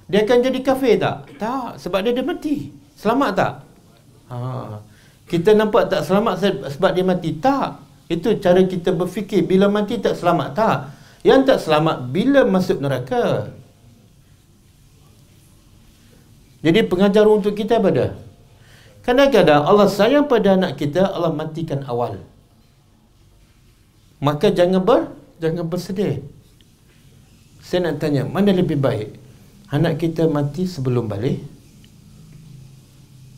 Speaker 1: Dia akan jadi kafir tak? Tak, sebab dia dah mati. Selamat tak? Ha. Kita nampak tak selamat sebab dia mati? Tak. Itu cara kita berfikir. Bila mati tak selamat? Tak. Yang tak selamat bila masuk neraka. Jadi pengajar untuk kita apa dia? Kadang-kadang Allah sayang pada anak kita, Allah matikan awal. Maka jangan ber, jangan bersedih. Saya nak tanya, mana lebih baik? Anak kita mati sebelum balik?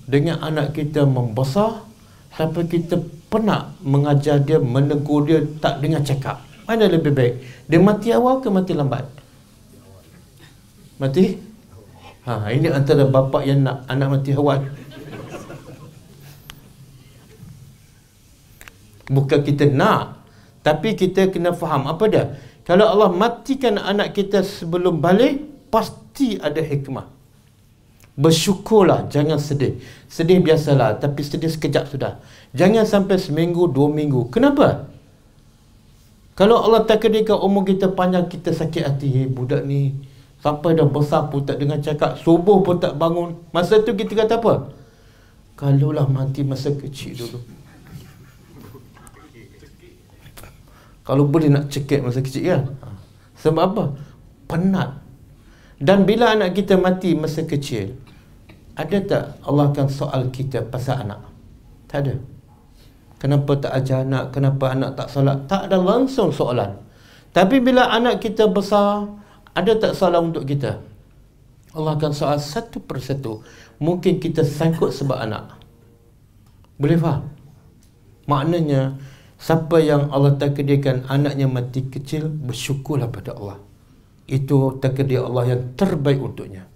Speaker 1: Dengan anak kita membesar sampai kita pernah mengajar dia, menegur dia tak dengan cakap. Mana lebih baik? Dia mati awal ke mati lambat? Mati? Ha, ini antara bapa yang nak anak mati awal. Bukan kita nak, tapi kita kena faham apa dia? Kalau Allah matikan anak kita sebelum balik, pasti ada hikmah. Bersyukurlah, jangan sedih. Sedih biasalah, tapi sedih sekejap sudah. Jangan sampai seminggu, dua minggu. Kenapa? Kalau Allah takdirkan umur kita panjang, kita sakit hati. Hey, budak ni, sampai dah besar pun tak dengar cakap, subuh pun tak bangun. Masa tu kita kata apa? Kalaulah mati masa kecil dulu. Kalau boleh nak cekik masa kecil kan Sebab apa? Penat Dan bila anak kita mati masa kecil Ada tak Allah akan soal kita pasal anak? Tak ada Kenapa tak ajar anak? Kenapa anak tak solat? Tak ada langsung soalan Tapi bila anak kita besar Ada tak soalan untuk kita? Allah akan soal satu persatu Mungkin kita sangkut sebab anak Boleh faham? Maknanya Siapa yang Allah takdirkan anaknya mati kecil Bersyukurlah pada Allah Itu takdir Allah yang terbaik untuknya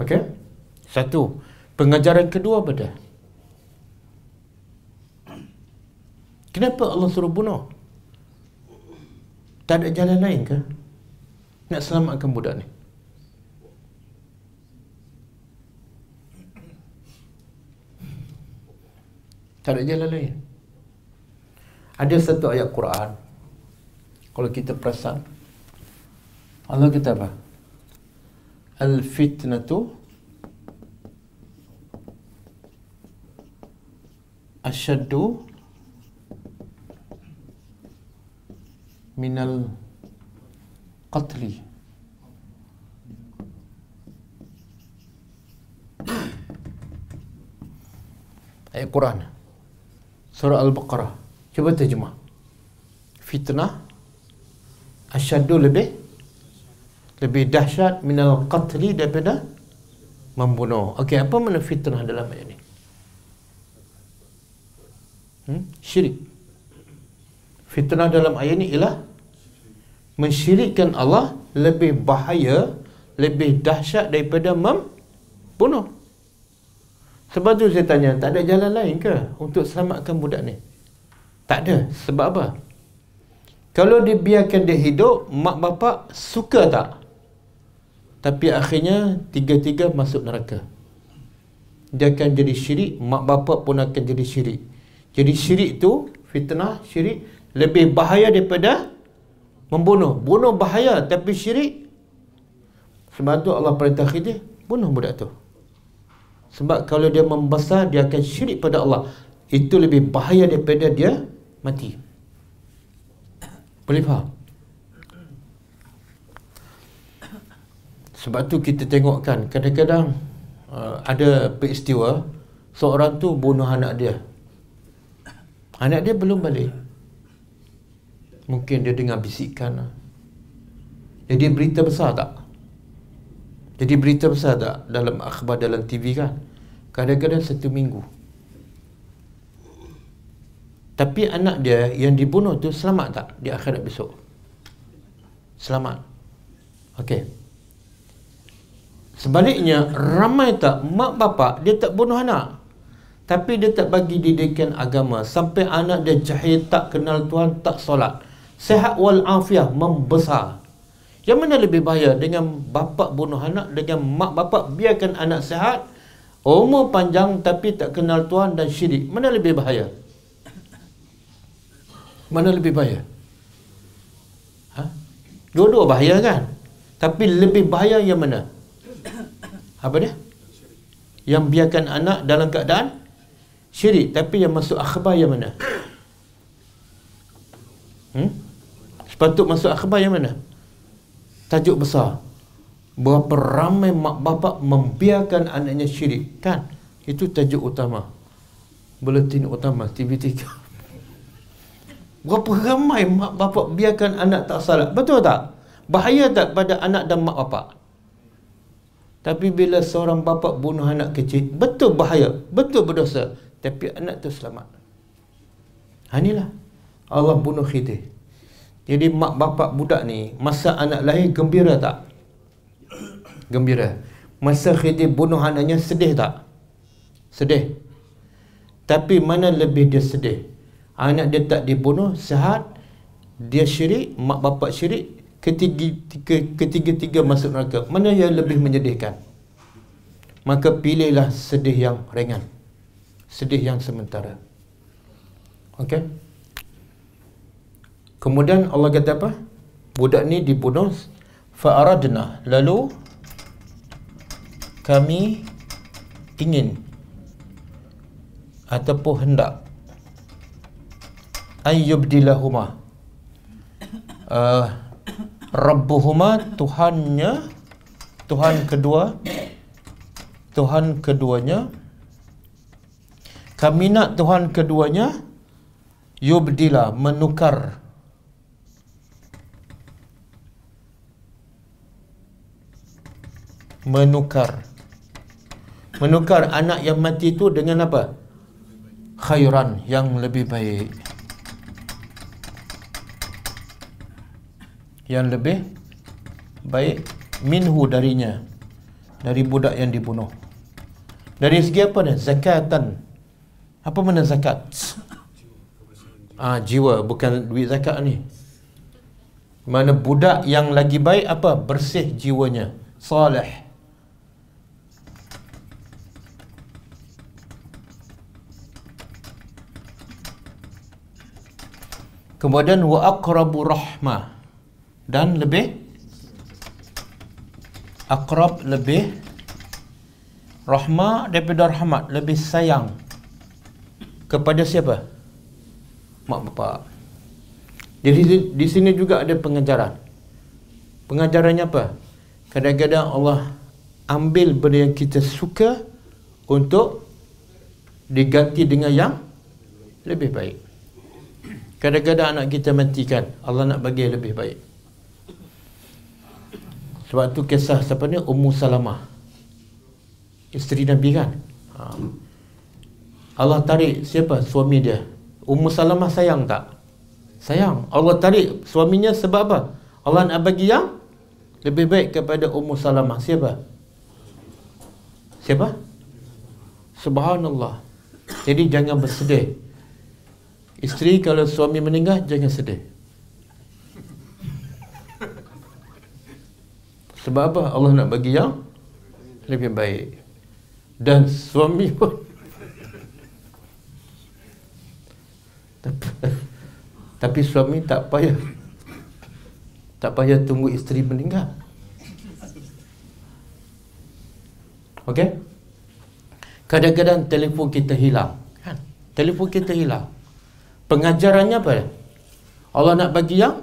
Speaker 1: Okey? Satu. Pengajaran kedua apa dah? Kenapa Allah suruh bunuh? Tak ada jalan lain ke? Nak selamatkan budak ni. Tak ada jalan lain. Ada satu ayat Quran. Kalau kita perasan. Allah kata apa? Al-fitnatu asyaddu minal qatli ayat Quran surah Al-Baqarah cuba terjemah fitnah asyaddu lebih lebih dahsyat minal qatli daripada membunuh okey apa makna fitnah dalam ayat ini hmm? syirik fitnah dalam ayat ini ialah mensyirikkan Allah lebih bahaya, lebih dahsyat daripada membunuh. Sebab tu saya tanya, tak ada jalan lain ke untuk selamatkan budak ni? Tak ada. Sebab apa? Kalau dibiarkan dia hidup, mak bapak suka tak? Tapi akhirnya tiga-tiga masuk neraka. Dia akan jadi syirik, mak bapak pun akan jadi syirik. Jadi syirik tu, fitnah, syirik, lebih bahaya daripada membunuh bunuh bahaya tapi syirik sebab tu Allah perintah kita bunuh budak tu sebab kalau dia membesar dia akan syirik pada Allah itu lebih bahaya daripada dia mati boleh faham sebab tu kita tengokkan kadang-kadang uh, ada peristiwa seorang tu bunuh anak dia anak dia belum balik Mungkin dia dengar bisikan lah. Jadi berita besar tak? Jadi berita besar tak dalam akhbar dalam TV kan? Kadang-kadang satu minggu. Tapi anak dia yang dibunuh tu selamat tak di akhirat besok? Selamat. Okey. Sebaliknya, ramai tak mak bapak dia tak bunuh anak. Tapi dia tak bagi didikan agama. Sampai anak dia jahil tak kenal Tuhan, tak solat sehat wal afiah membesar yang mana lebih bahaya dengan bapa bunuh anak dengan mak bapa biarkan anak sehat umur panjang tapi tak kenal Tuhan dan syirik mana lebih bahaya mana lebih bahaya ha? dua-dua bahaya kan tapi lebih bahaya yang mana apa dia yang biarkan anak dalam keadaan syirik tapi yang masuk akhbar yang mana hmm? Sepatut masuk akhbar yang mana? Tajuk besar. Berapa ramai mak bapak membiarkan anaknya syirik. Kan? Itu tajuk utama. Buletin utama TV3. Berapa ramai mak bapak biarkan anak tak salat. Betul tak? Bahaya tak pada anak dan mak bapak? Tapi bila seorang bapak bunuh anak kecil, betul bahaya, betul berdosa. Tapi anak tu selamat. Ha, inilah Allah bunuh khidir. Jadi mak bapak budak ni Masa anak lahir gembira tak? Gembira Masa Khidir bunuh anaknya sedih tak? Sedih Tapi mana lebih dia sedih? Anak dia tak dibunuh Sehat Dia syirik Mak bapak syirik Ketiga-tiga masuk neraka Mana yang lebih menyedihkan? Maka pilihlah sedih yang ringan Sedih yang sementara Okey Kemudian Allah kata apa? Budak ni dibunuh fa'aradna lalu kami ingin ataupun hendak ayyubdilahuma. Uh, rabbuhuma tuhannya tuhan kedua tuhan keduanya. Kami nak tuhan keduanya yubdila menukar. Menukar. Menukar anak yang mati itu dengan apa? Khairan yang lebih baik yang lebih baik minhu darinya dari budak yang dibunuh. Dari segi apa ni? Zakatan. Apa mana zakat? Ah jiwa bukan duit zakat ni. Mana budak yang lagi baik apa? Bersih jiwanya. Salih. Kemudian wa aqrabu rahmah dan lebih akrab lebih rahmah daripada rahmat lebih sayang kepada siapa? Mak bapak. Jadi di, sini juga ada pengajaran. Pengajarannya apa? Kadang-kadang Allah ambil benda yang kita suka untuk diganti dengan yang lebih baik. Kadang-kadang anak kita matikan, Allah nak bagi lebih baik. Sebab tu kisah siapa ni Ummu Salamah. Isteri Nabi kan? Ha. Allah tarik siapa suami dia? Ummu Salamah sayang tak? Sayang. Allah tarik suaminya sebab apa? Allah nak bagi yang lebih baik kepada Ummu Salamah. Siapa? Siapa? Subhanallah. Jadi jangan bersedih. Isteri kalau suami meninggal jangan sedih. Sebab apa? Allah nak bagi yang lebih baik. Dan suami pun tapi suami tak payah tak payah tunggu isteri meninggal. Okey? Kadang-kadang telefon kita hilang, kan? Telefon kita hilang. Pengajarannya apa? Allah nak bagi yang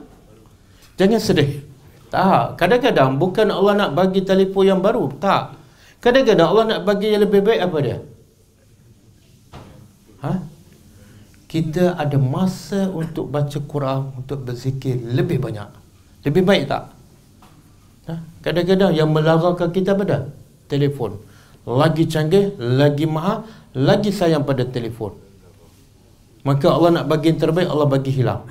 Speaker 1: jangan sedih. Tak. Kadang-kadang bukan Allah nak bagi telefon yang baru. Tak. Kadang-kadang Allah nak bagi yang lebih baik apa dia? Ha? Kita ada masa untuk baca Quran, untuk berzikir lebih banyak. Lebih baik tak? Ha? Kadang-kadang yang melarangkan kita apa dah? Telefon. Lagi canggih, lagi mahal, lagi sayang pada telefon. Maka Allah nak bagi yang terbaik, Allah bagi hilang.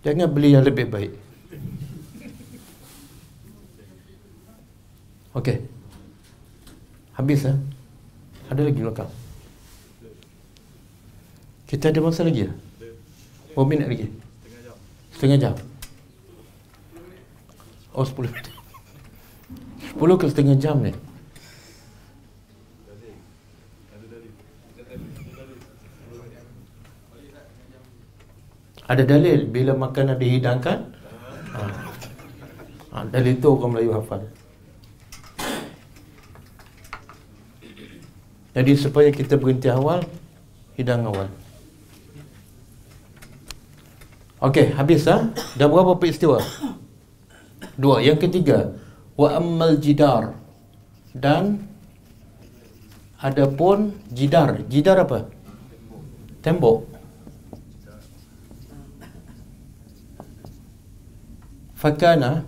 Speaker 1: Jangan beli yang lebih baik. Okey. Habis ah. Ada lagi lokal. Kita ada masa lagi ya? Oh minit lagi. Setengah jam. Setengah jam. Oh 10 minit. 10 ke setengah jam ni? Ada dalil bila makanan dihidangkan? Ha. ha dalil tu orang Melayu hafal. Jadi supaya kita berhenti awal Hidang awal Okey, habis ha? Dah berapa peristiwa? Dua, yang ketiga Wa ammal jidar Dan Adapun jidar Jidar apa? Tembok Fakana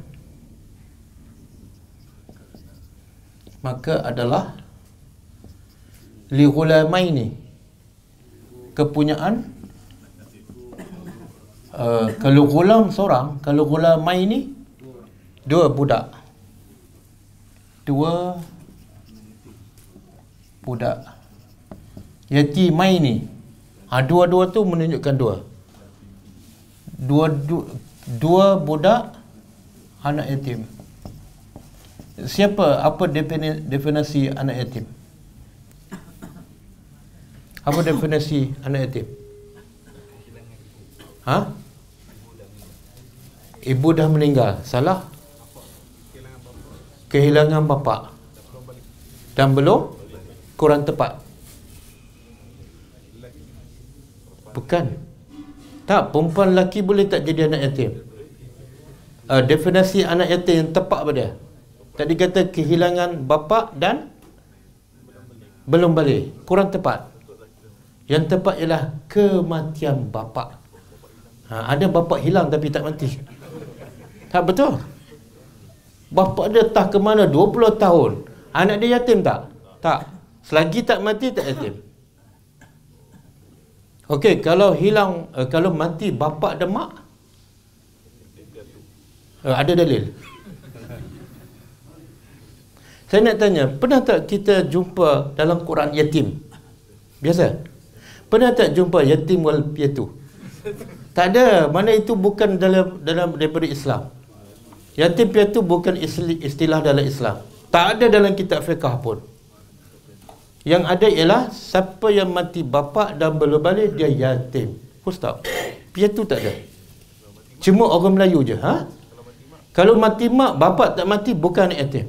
Speaker 1: Maka adalah li ghulamaini. Kepunyaan? Uh, kalau gulam seorang kalau ghulamaini dua budak. Dua budak. Yatimaini. Ha, dua-dua tu menunjukkan dua. Dua dua, dua budak anak yatim. Siapa? Apa definisi anak yatim apa definisi anak yatim? Ha? Ibu dah meninggal. Salah? Kehilangan bapa. Dan belum kurang tepat. Bukan. Tak, perempuan lelaki boleh tak jadi anak yatim. Uh, definisi anak yatim yang tepat pada. Tadi kata kehilangan bapa dan belum balik. Kurang tepat. Yang tepat ialah kematian bapa. Ha, ada bapa hilang tapi tak mati. Tak betul. Bapa dia tak ke mana 20 tahun. Anak dia yatim tak? Tak. Selagi tak mati tak yatim. Okey, kalau hilang uh, kalau mati bapa dan mak uh, ada dalil. Saya nak tanya, pernah tak kita jumpa dalam Quran yatim? Biasa? Pernah tak jumpa yatim wal piatu? Tak ada. Mana itu bukan dalam dalam daripada Islam. Yatim piatu bukan istilah dalam Islam. Tak ada dalam kitab fiqh pun. Yang ada ialah siapa yang mati bapa dan belum balik dia yatim. Ustaz. Piatu tak ada. Cuma orang Melayu je, ha? Kalau mati mak, bapa tak mati bukan yatim.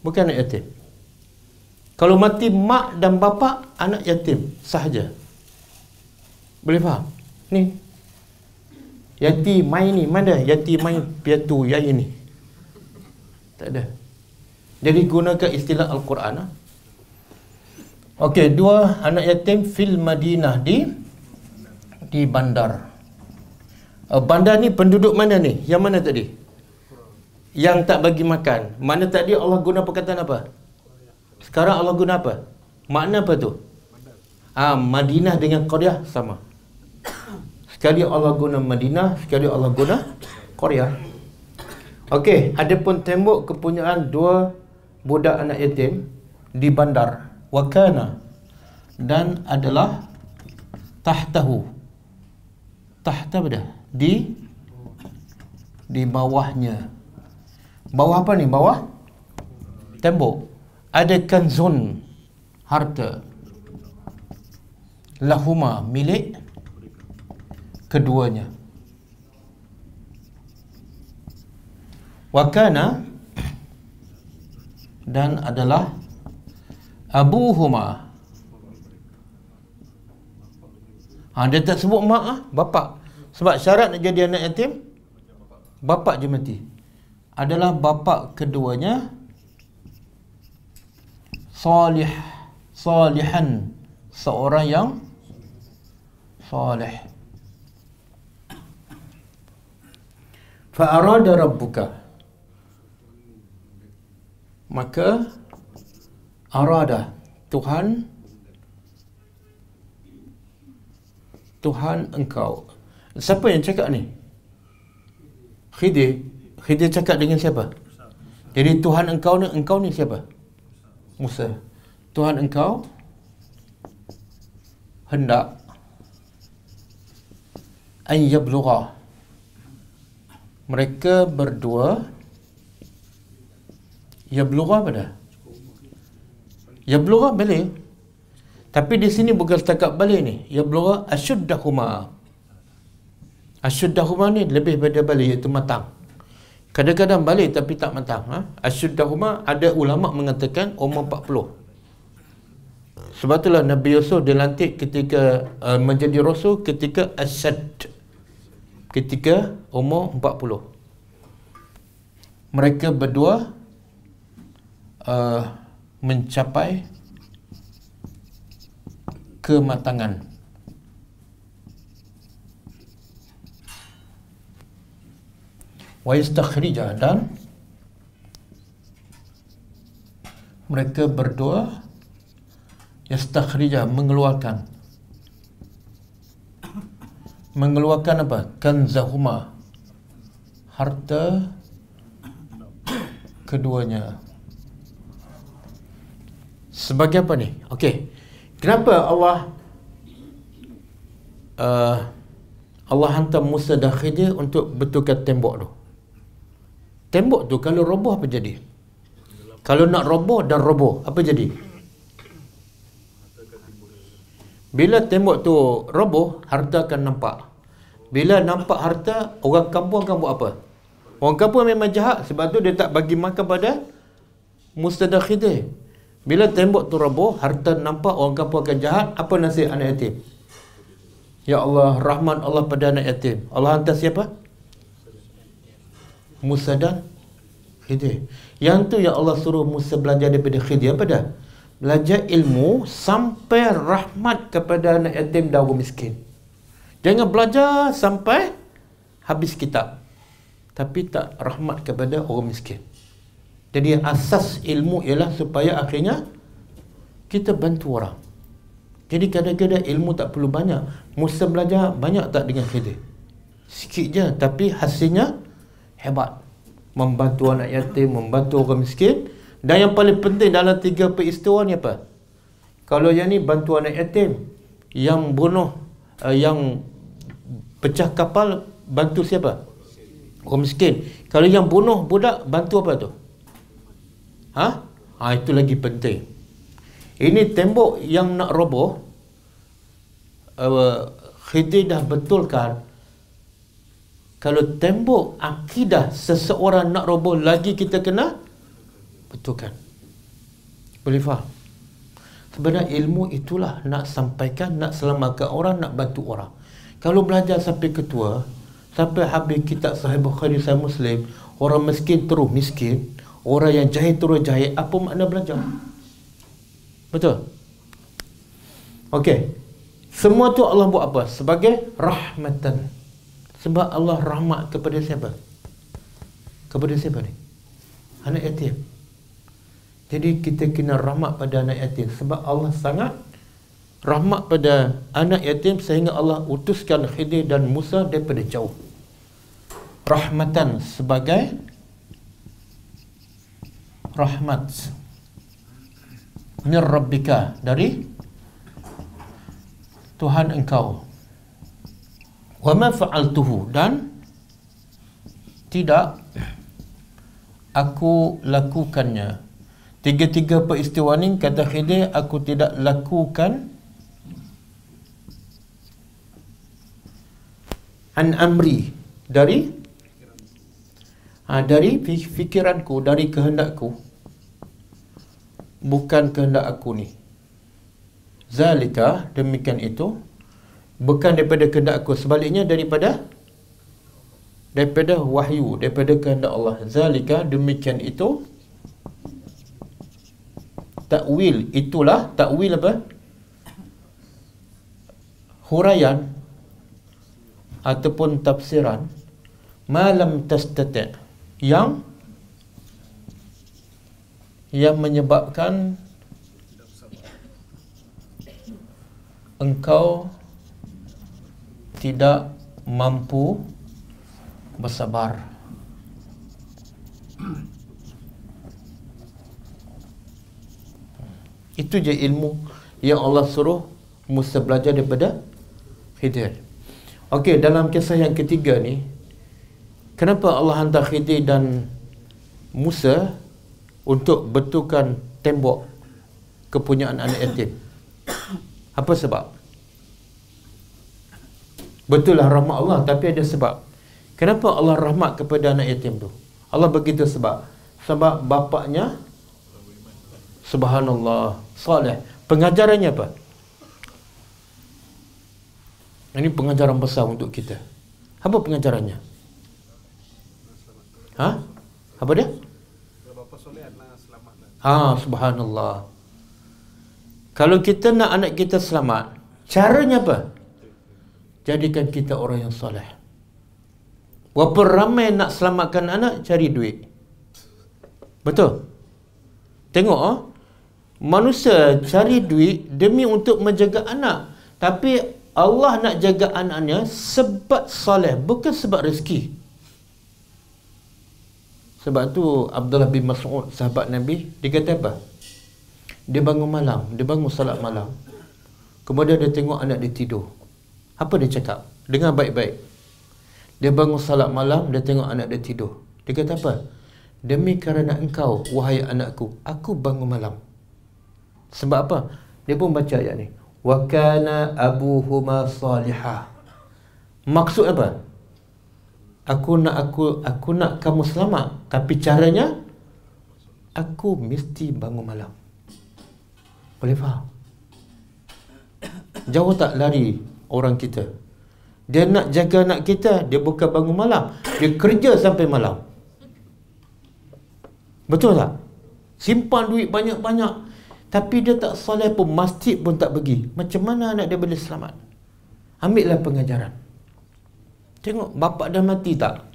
Speaker 1: Bukan yatim. Kalau mati mak dan bapa, anak yatim sahaja. Boleh faham? Ni. Yati main ni, mana yati main piatu yang ini? Tak ada. Jadi gunakan istilah Al-Quran. Ha? Okey, dua anak yatim fil Madinah di di bandar. Uh, bandar ni penduduk mana ni? Yang mana tadi? Yang tak bagi makan. Mana tadi Allah guna perkataan apa? Sekarang Allah guna apa? Makna apa tu? Ah, Madinah dengan Korea sama. Sekali Allah guna Madinah, sekali Allah guna Korea. Okey, ada pun tembok kepunyaan dua budak anak yatim di bandar wakana dan adalah tahtahu tahta pada di di bawahnya bawah apa ni bawah tembok ada kanzun harta. Lahuma milik keduanya. Wakana dan adalah abuhuma. Ha, dia tak sebut mak ah, bapa sebab syarat nak jadi anak yatim bapa je mati. Adalah bapa keduanya salih salihan seorang yang salih. Fa arada rabbuka. Maka arada Tuhan Tuhan engkau. Siapa yang cakap ni? Khidir. Khidir cakap dengan siapa? Jadi Tuhan engkau ni engkau ni siapa Musa Tuhan engkau hendak an yablugha mereka berdua yablugha apa dah Ya blura boleh. Tapi di sini bukan setakat balik ni. Ya blura asyuddahuma. Asyuddahuma ni lebih pada balik iaitu matang. Kadang-kadang balik tapi tak matang. Ha? Asyuddahuma ada ulama mengatakan umur 40. Sebab itulah Nabi Yusuf dilantik ketika uh, menjadi rasul ketika asyad. Ketika umur 40. Mereka berdua uh, mencapai kematangan wa yastakhrija dan mereka berdoa yastakhrija mengeluarkan mengeluarkan apa kanzahuma harta keduanya Sebagai apa ni? Okey. Kenapa Allah uh, Allah hantar Musa dan Khidir untuk betulkan tembok tu? Tembok tu kalau roboh apa jadi? Kalau nak roboh dan roboh, apa jadi? Bila tembok tu roboh, harta akan nampak. Bila nampak harta, orang kampung akan buat apa? Orang kampung memang jahat sebab tu dia tak bagi makan pada Khidir. Bila tembok tu roboh, harta nampak orang kampung akan jahat, apa nasib anak yatim? Ya Allah, rahman Allah pada anak yatim. Allah hantar siapa? Musa dan Khidir. Yang tu yang Allah suruh Musa belajar daripada Khidir apa dah? Belajar ilmu sampai rahmat kepada anak yatim dan orang miskin. Jangan belajar sampai habis kitab. Tapi tak rahmat kepada orang miskin. Jadi asas ilmu ialah supaya akhirnya kita bantu orang. Jadi kadang-kadang ilmu tak perlu banyak. Musa belajar banyak tak dengan khidir? Sikit je tapi hasilnya hebat. membantu anak yatim, membantu orang miskin dan yang paling penting dalam tiga peristiwa ni apa? Kalau yang ni bantu anak yatim, yang bunuh uh, yang pecah kapal bantu siapa? Orang miskin. Kalau yang bunuh budak bantu apa tu? Ha? Ha itu lagi penting. Ini tembok yang nak roboh uh, Khidir dah betulkan kalau tembok akidah seseorang nak roboh lagi kita kena betulkan. Boleh faham? Sebenarnya ilmu itulah nak sampaikan, nak selamatkan orang, nak bantu orang. Kalau belajar sampai ketua, sampai habis kitab sahih Bukhari sahih Muslim, orang miskin terus miskin, orang yang jahil terus jahil, apa makna belajar? Betul? Okey. Semua tu Allah buat apa? Sebagai rahmatan sebab Allah rahmat kepada siapa? Kepada siapa ni? Anak yatim. Jadi kita kena rahmat pada anak yatim sebab Allah sangat rahmat pada anak yatim sehingga Allah utuskan Khidir dan Musa daripada jauh. Rahmatan sebagai rahmat min rabbika dari Tuhan engkau wa ma fa'altuhu. Dan tidak aku lakukannya. Tiga-tiga peristiwa ni kata Khidir aku tidak lakukan. An amri. Dari? Ha, dari fikiranku dari kehendakku. Bukan kehendak aku ni. Zalika demikian itu bukan daripada kehendak aku sebaliknya daripada daripada wahyu daripada kehendak Allah. Zalika demikian itu. Takwil itulah takwil apa? Huraian ataupun tafsiran. Malam tastati yang yang menyebabkan engkau tidak mampu bersabar. Itu je ilmu yang Allah suruh Musa belajar daripada Khidir. Okey, dalam kisah yang ketiga ni, kenapa Allah hantar Khidir dan Musa untuk betulkan tembok kepunyaan anak yatim? Apa sebab? Betul lah rahmat Allah tapi ada sebab. Kenapa Allah rahmat kepada anak yatim tu? Allah begitu sebab. Sebab bapaknya subhanallah soleh. Pengajarannya apa? Ini pengajaran besar untuk kita. Apa pengajarannya? Ha? Apa dia? Ha, subhanallah. Kalau kita nak anak kita selamat, caranya apa? Jadikan kita orang yang soleh. Walaupun ramai nak selamatkan anak, cari duit. Betul? Tengok, oh? manusia cari duit demi untuk menjaga anak. Tapi Allah nak jaga anaknya sebab soleh, bukan sebab rezeki. Sebab tu Abdullah bin Mas'ud, sahabat Nabi, dia kata apa? Dia bangun malam, dia bangun salat malam. Kemudian dia tengok anak dia tidur. Apa dia cakap? Dengar baik-baik. Dia bangun salat malam, dia tengok anak dia tidur. Dia kata apa? Demi kerana engkau, wahai anakku, aku bangun malam. Sebab apa? Dia pun baca ayat ni. Wa kana abuhuma salihah. Maksud apa? Aku nak aku aku nak kamu selamat, tapi caranya aku mesti bangun malam. Boleh faham? Jauh tak lari orang kita. Dia nak jaga anak kita, dia bukan bangun malam. Dia kerja sampai malam. Betul tak? Simpan duit banyak-banyak. Tapi dia tak soleh pun, masjid pun tak pergi. Macam mana anak dia boleh selamat? Ambillah pengajaran. Tengok, bapak dah mati tak?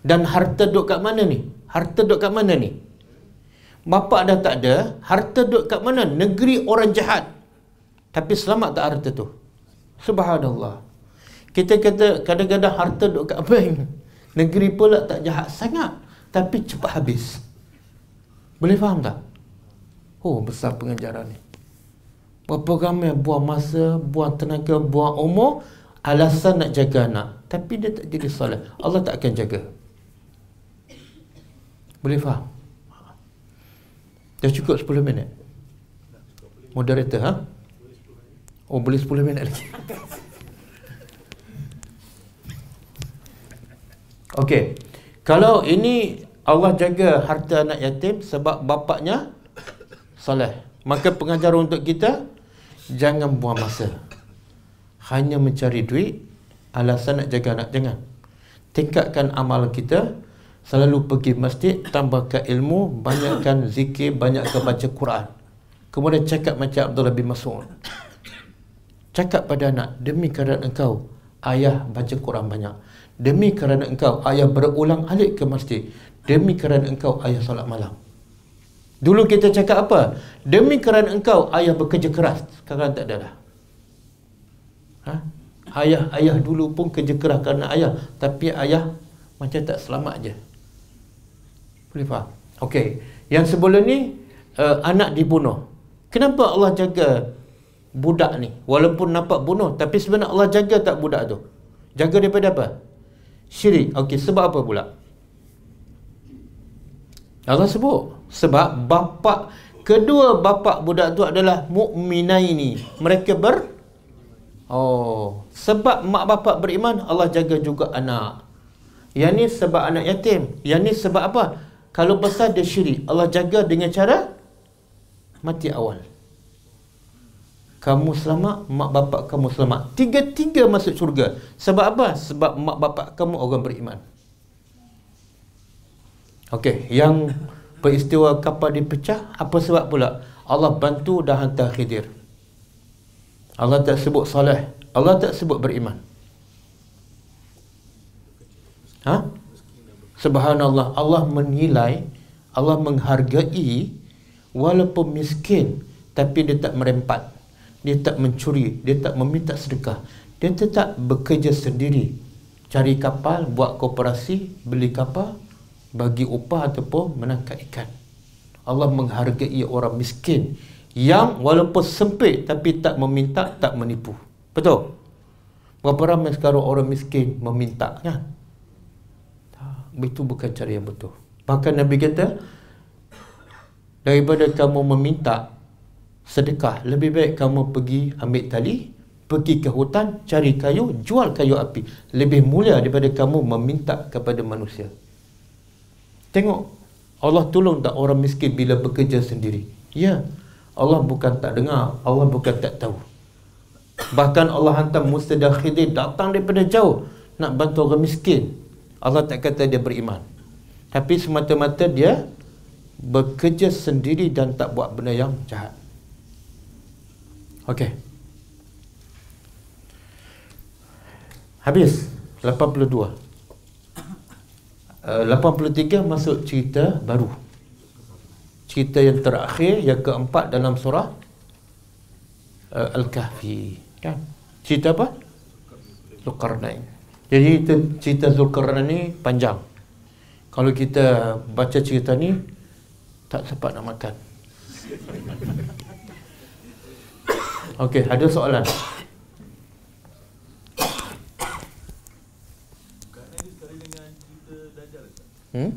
Speaker 1: Dan harta duduk kat mana ni? Harta duduk kat mana ni? Bapak dah tak ada, harta duduk kat mana? Negeri orang jahat. Tapi selamat tak harta tu? Subhanallah. Kita kata kadang-kadang harta duduk kat bank. Negeri pula tak jahat sangat. tapi cepat habis. Boleh faham tak? Oh, besar pengajaran ni. Berapa ramai buang masa, buang tenaga, buang umur alasan nak jaga anak. Tapi dia tak jadi soleh. Allah tak akan jaga. Boleh faham? Dah cukup 10 minit? Moderator, ha? Oh, boleh 10 minit lagi. Okey. Kalau ini Allah jaga harta anak yatim sebab bapaknya soleh. Maka pengajaran untuk kita jangan buang masa. Hanya mencari duit alasan nak jaga anak jangan. Tingkatkan amal kita selalu pergi masjid, tambahkan ilmu, banyakkan zikir, banyakkan baca Quran. Kemudian cakap macam Abdullah bin Mas'ud. Cakap pada anak, demi kerana engkau, ayah baca Quran banyak. Demi kerana engkau, ayah berulang alik ke masjid. Demi kerana engkau, ayah solat malam. Dulu kita cakap apa? Demi kerana engkau, ayah bekerja keras. Sekarang tak ada dah. Ha? Ayah-ayah dulu pun kerja keras kerana ayah. Tapi ayah macam tak selamat je. Boleh faham? Okey. Yang sebelum ni, uh, anak dibunuh. Kenapa Allah jaga budak ni. Walaupun nampak bunuh tapi sebenarnya Allah jaga tak budak tu? Jaga daripada apa? Syirik. Okey sebab apa pula? Allah sebut. Sebab bapa kedua bapa budak tu adalah mukminaini. Mereka ber oh sebab mak bapa beriman Allah jaga juga anak. Yang ni sebab anak yatim. Yang ni sebab apa? Kalau besar dia syirik Allah jaga dengan cara mati awal kamu selamat, mak bapak kamu selamat. Tiga-tiga masuk syurga. Sebab apa? Sebab mak bapak kamu orang beriman. Okey, yang peristiwa kapal dipecah, apa sebab pula? Allah bantu dah hantar khidir. Allah tak sebut soleh. Allah tak sebut beriman. Ha? Subhanallah, Allah menilai, Allah menghargai walaupun miskin tapi dia tak merempat dia tak mencuri, dia tak meminta sedekah. Dia tetap bekerja sendiri. Cari kapal, buat kooperasi, beli kapal, bagi upah ataupun menangkap ikan. Allah menghargai orang miskin yang walaupun sempit tapi tak meminta, tak menipu. Betul? Berapa ramai sekarang orang miskin meminta kan? Itu bukan cara yang betul. Bahkan Nabi kata, daripada kamu meminta, sedekah. Lebih baik kamu pergi ambil tali pergi ke hutan cari kayu jual kayu api. Lebih mulia daripada kamu meminta kepada manusia. Tengok Allah tolong tak orang miskin bila bekerja sendiri? Ya. Allah bukan tak dengar Allah bukan tak tahu. Bahkan Allah hantar Khidir datang daripada jauh nak bantu orang miskin. Allah tak kata dia beriman. Tapi semata-mata dia bekerja sendiri dan tak buat benda yang jahat Okey. Habis 82. Uh, 83 masuk cerita baru. Cerita yang terakhir yang keempat dalam surah uh, Al-Kahfi, kan? Cerita apa? Zulkarnain. Jadi cerita Zulkarnain ni panjang. Kalau kita baca cerita ni tak sempat nak makan. Okey, ada soalan. Hmm?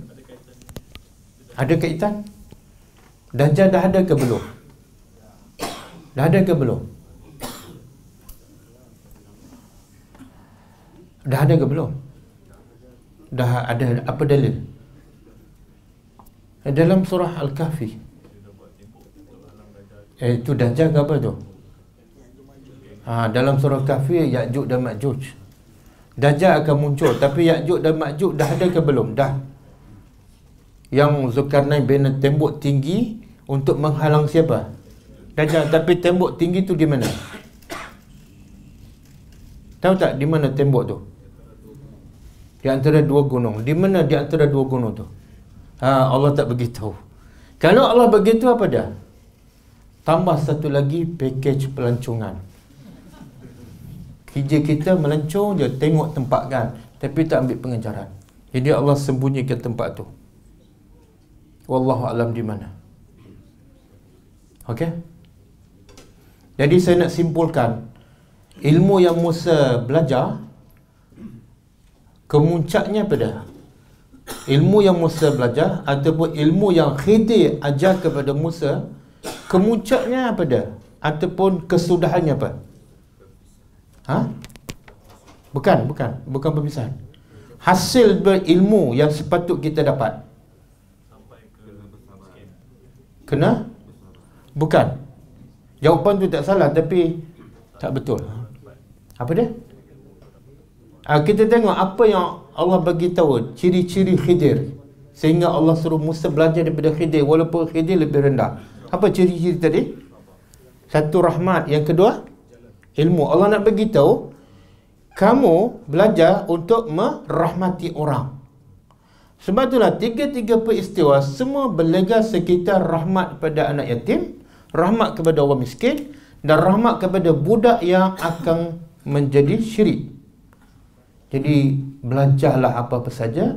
Speaker 1: Ada kaitan? Dajjal dah ada ke belum? Dah ada ke belum? Dah ada ke belum? Dah ada apa dalil? Dalam surah Al-Kahfi. Eh, itu Dajjal ke apa tu? Ha, dalam surah kafir Ya'juj dan Ma'juj Dajjal akan muncul tapi Ya'juj dan Ma'juj dah ada ke belum? dah yang Zulkarnain bina tembok tinggi untuk menghalang siapa? Dajjal tapi tembok tinggi tu di mana? tahu tak di mana tembok tu? di antara dua gunung di mana di antara dua gunung tu? ha, Allah tak beritahu kalau Allah begitu apa dah? tambah satu lagi package pelancongan kerja kita melencong je tengok tempat kan tapi tak ambil pengejaran jadi Allah sembunyikan tempat tu Wallahu alam di mana. Okey? Jadi saya nak simpulkan ilmu yang Musa belajar kemuncaknya pada ilmu yang Musa belajar ataupun ilmu yang Khidir ajar kepada Musa kemuncaknya pada ataupun kesudahannya apa? Ha? Bukan, bukan, bukan perpisahan. Hasil berilmu yang sepatut kita dapat. Kena? Bukan. Jawapan tu tak salah tapi tak betul. Apa dia? Ha, kita tengok apa yang Allah bagi tahu ciri-ciri Khidir sehingga Allah suruh Musa belajar daripada Khidir walaupun Khidir lebih rendah. Apa ciri-ciri tadi? Satu rahmat, yang kedua ilmu. Allah nak bagi tahu kamu belajar untuk merahmati orang. Sebab itulah tiga-tiga peristiwa semua berlega sekitar rahmat kepada anak yatim, rahmat kepada orang miskin dan rahmat kepada budak yang akan menjadi syirik. Jadi belajarlah apa-apa saja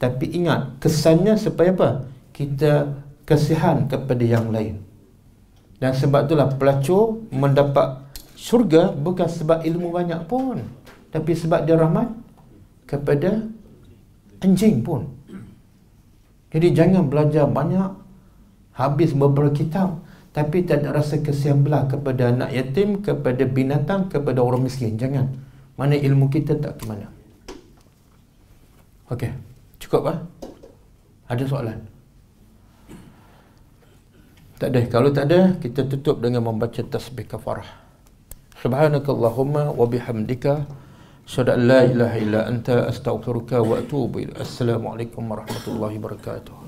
Speaker 1: tapi ingat kesannya supaya apa? Kita kasihan kepada yang lain. Dan sebab itulah pelacur mendapat syurga bukan sebab ilmu banyak pun tapi sebab dia rahmat kepada anjing pun. Jadi jangan belajar banyak habis beberapa kitab tapi tak ada rasa kesian belah kepada anak yatim, kepada binatang, kepada orang miskin. Jangan. Mana ilmu kita tak ke mana. Okey. Cukup ah? Ada soalan? Tak ada. Kalau tak ada, kita tutup dengan membaca tasbih kafarah. Subhanakallahumma wa bihamdika asyhadu an la ilaha illa anta astaghfiruka wa atubu ilaik. Assalamualaikum warahmatullahi wabarakatuh.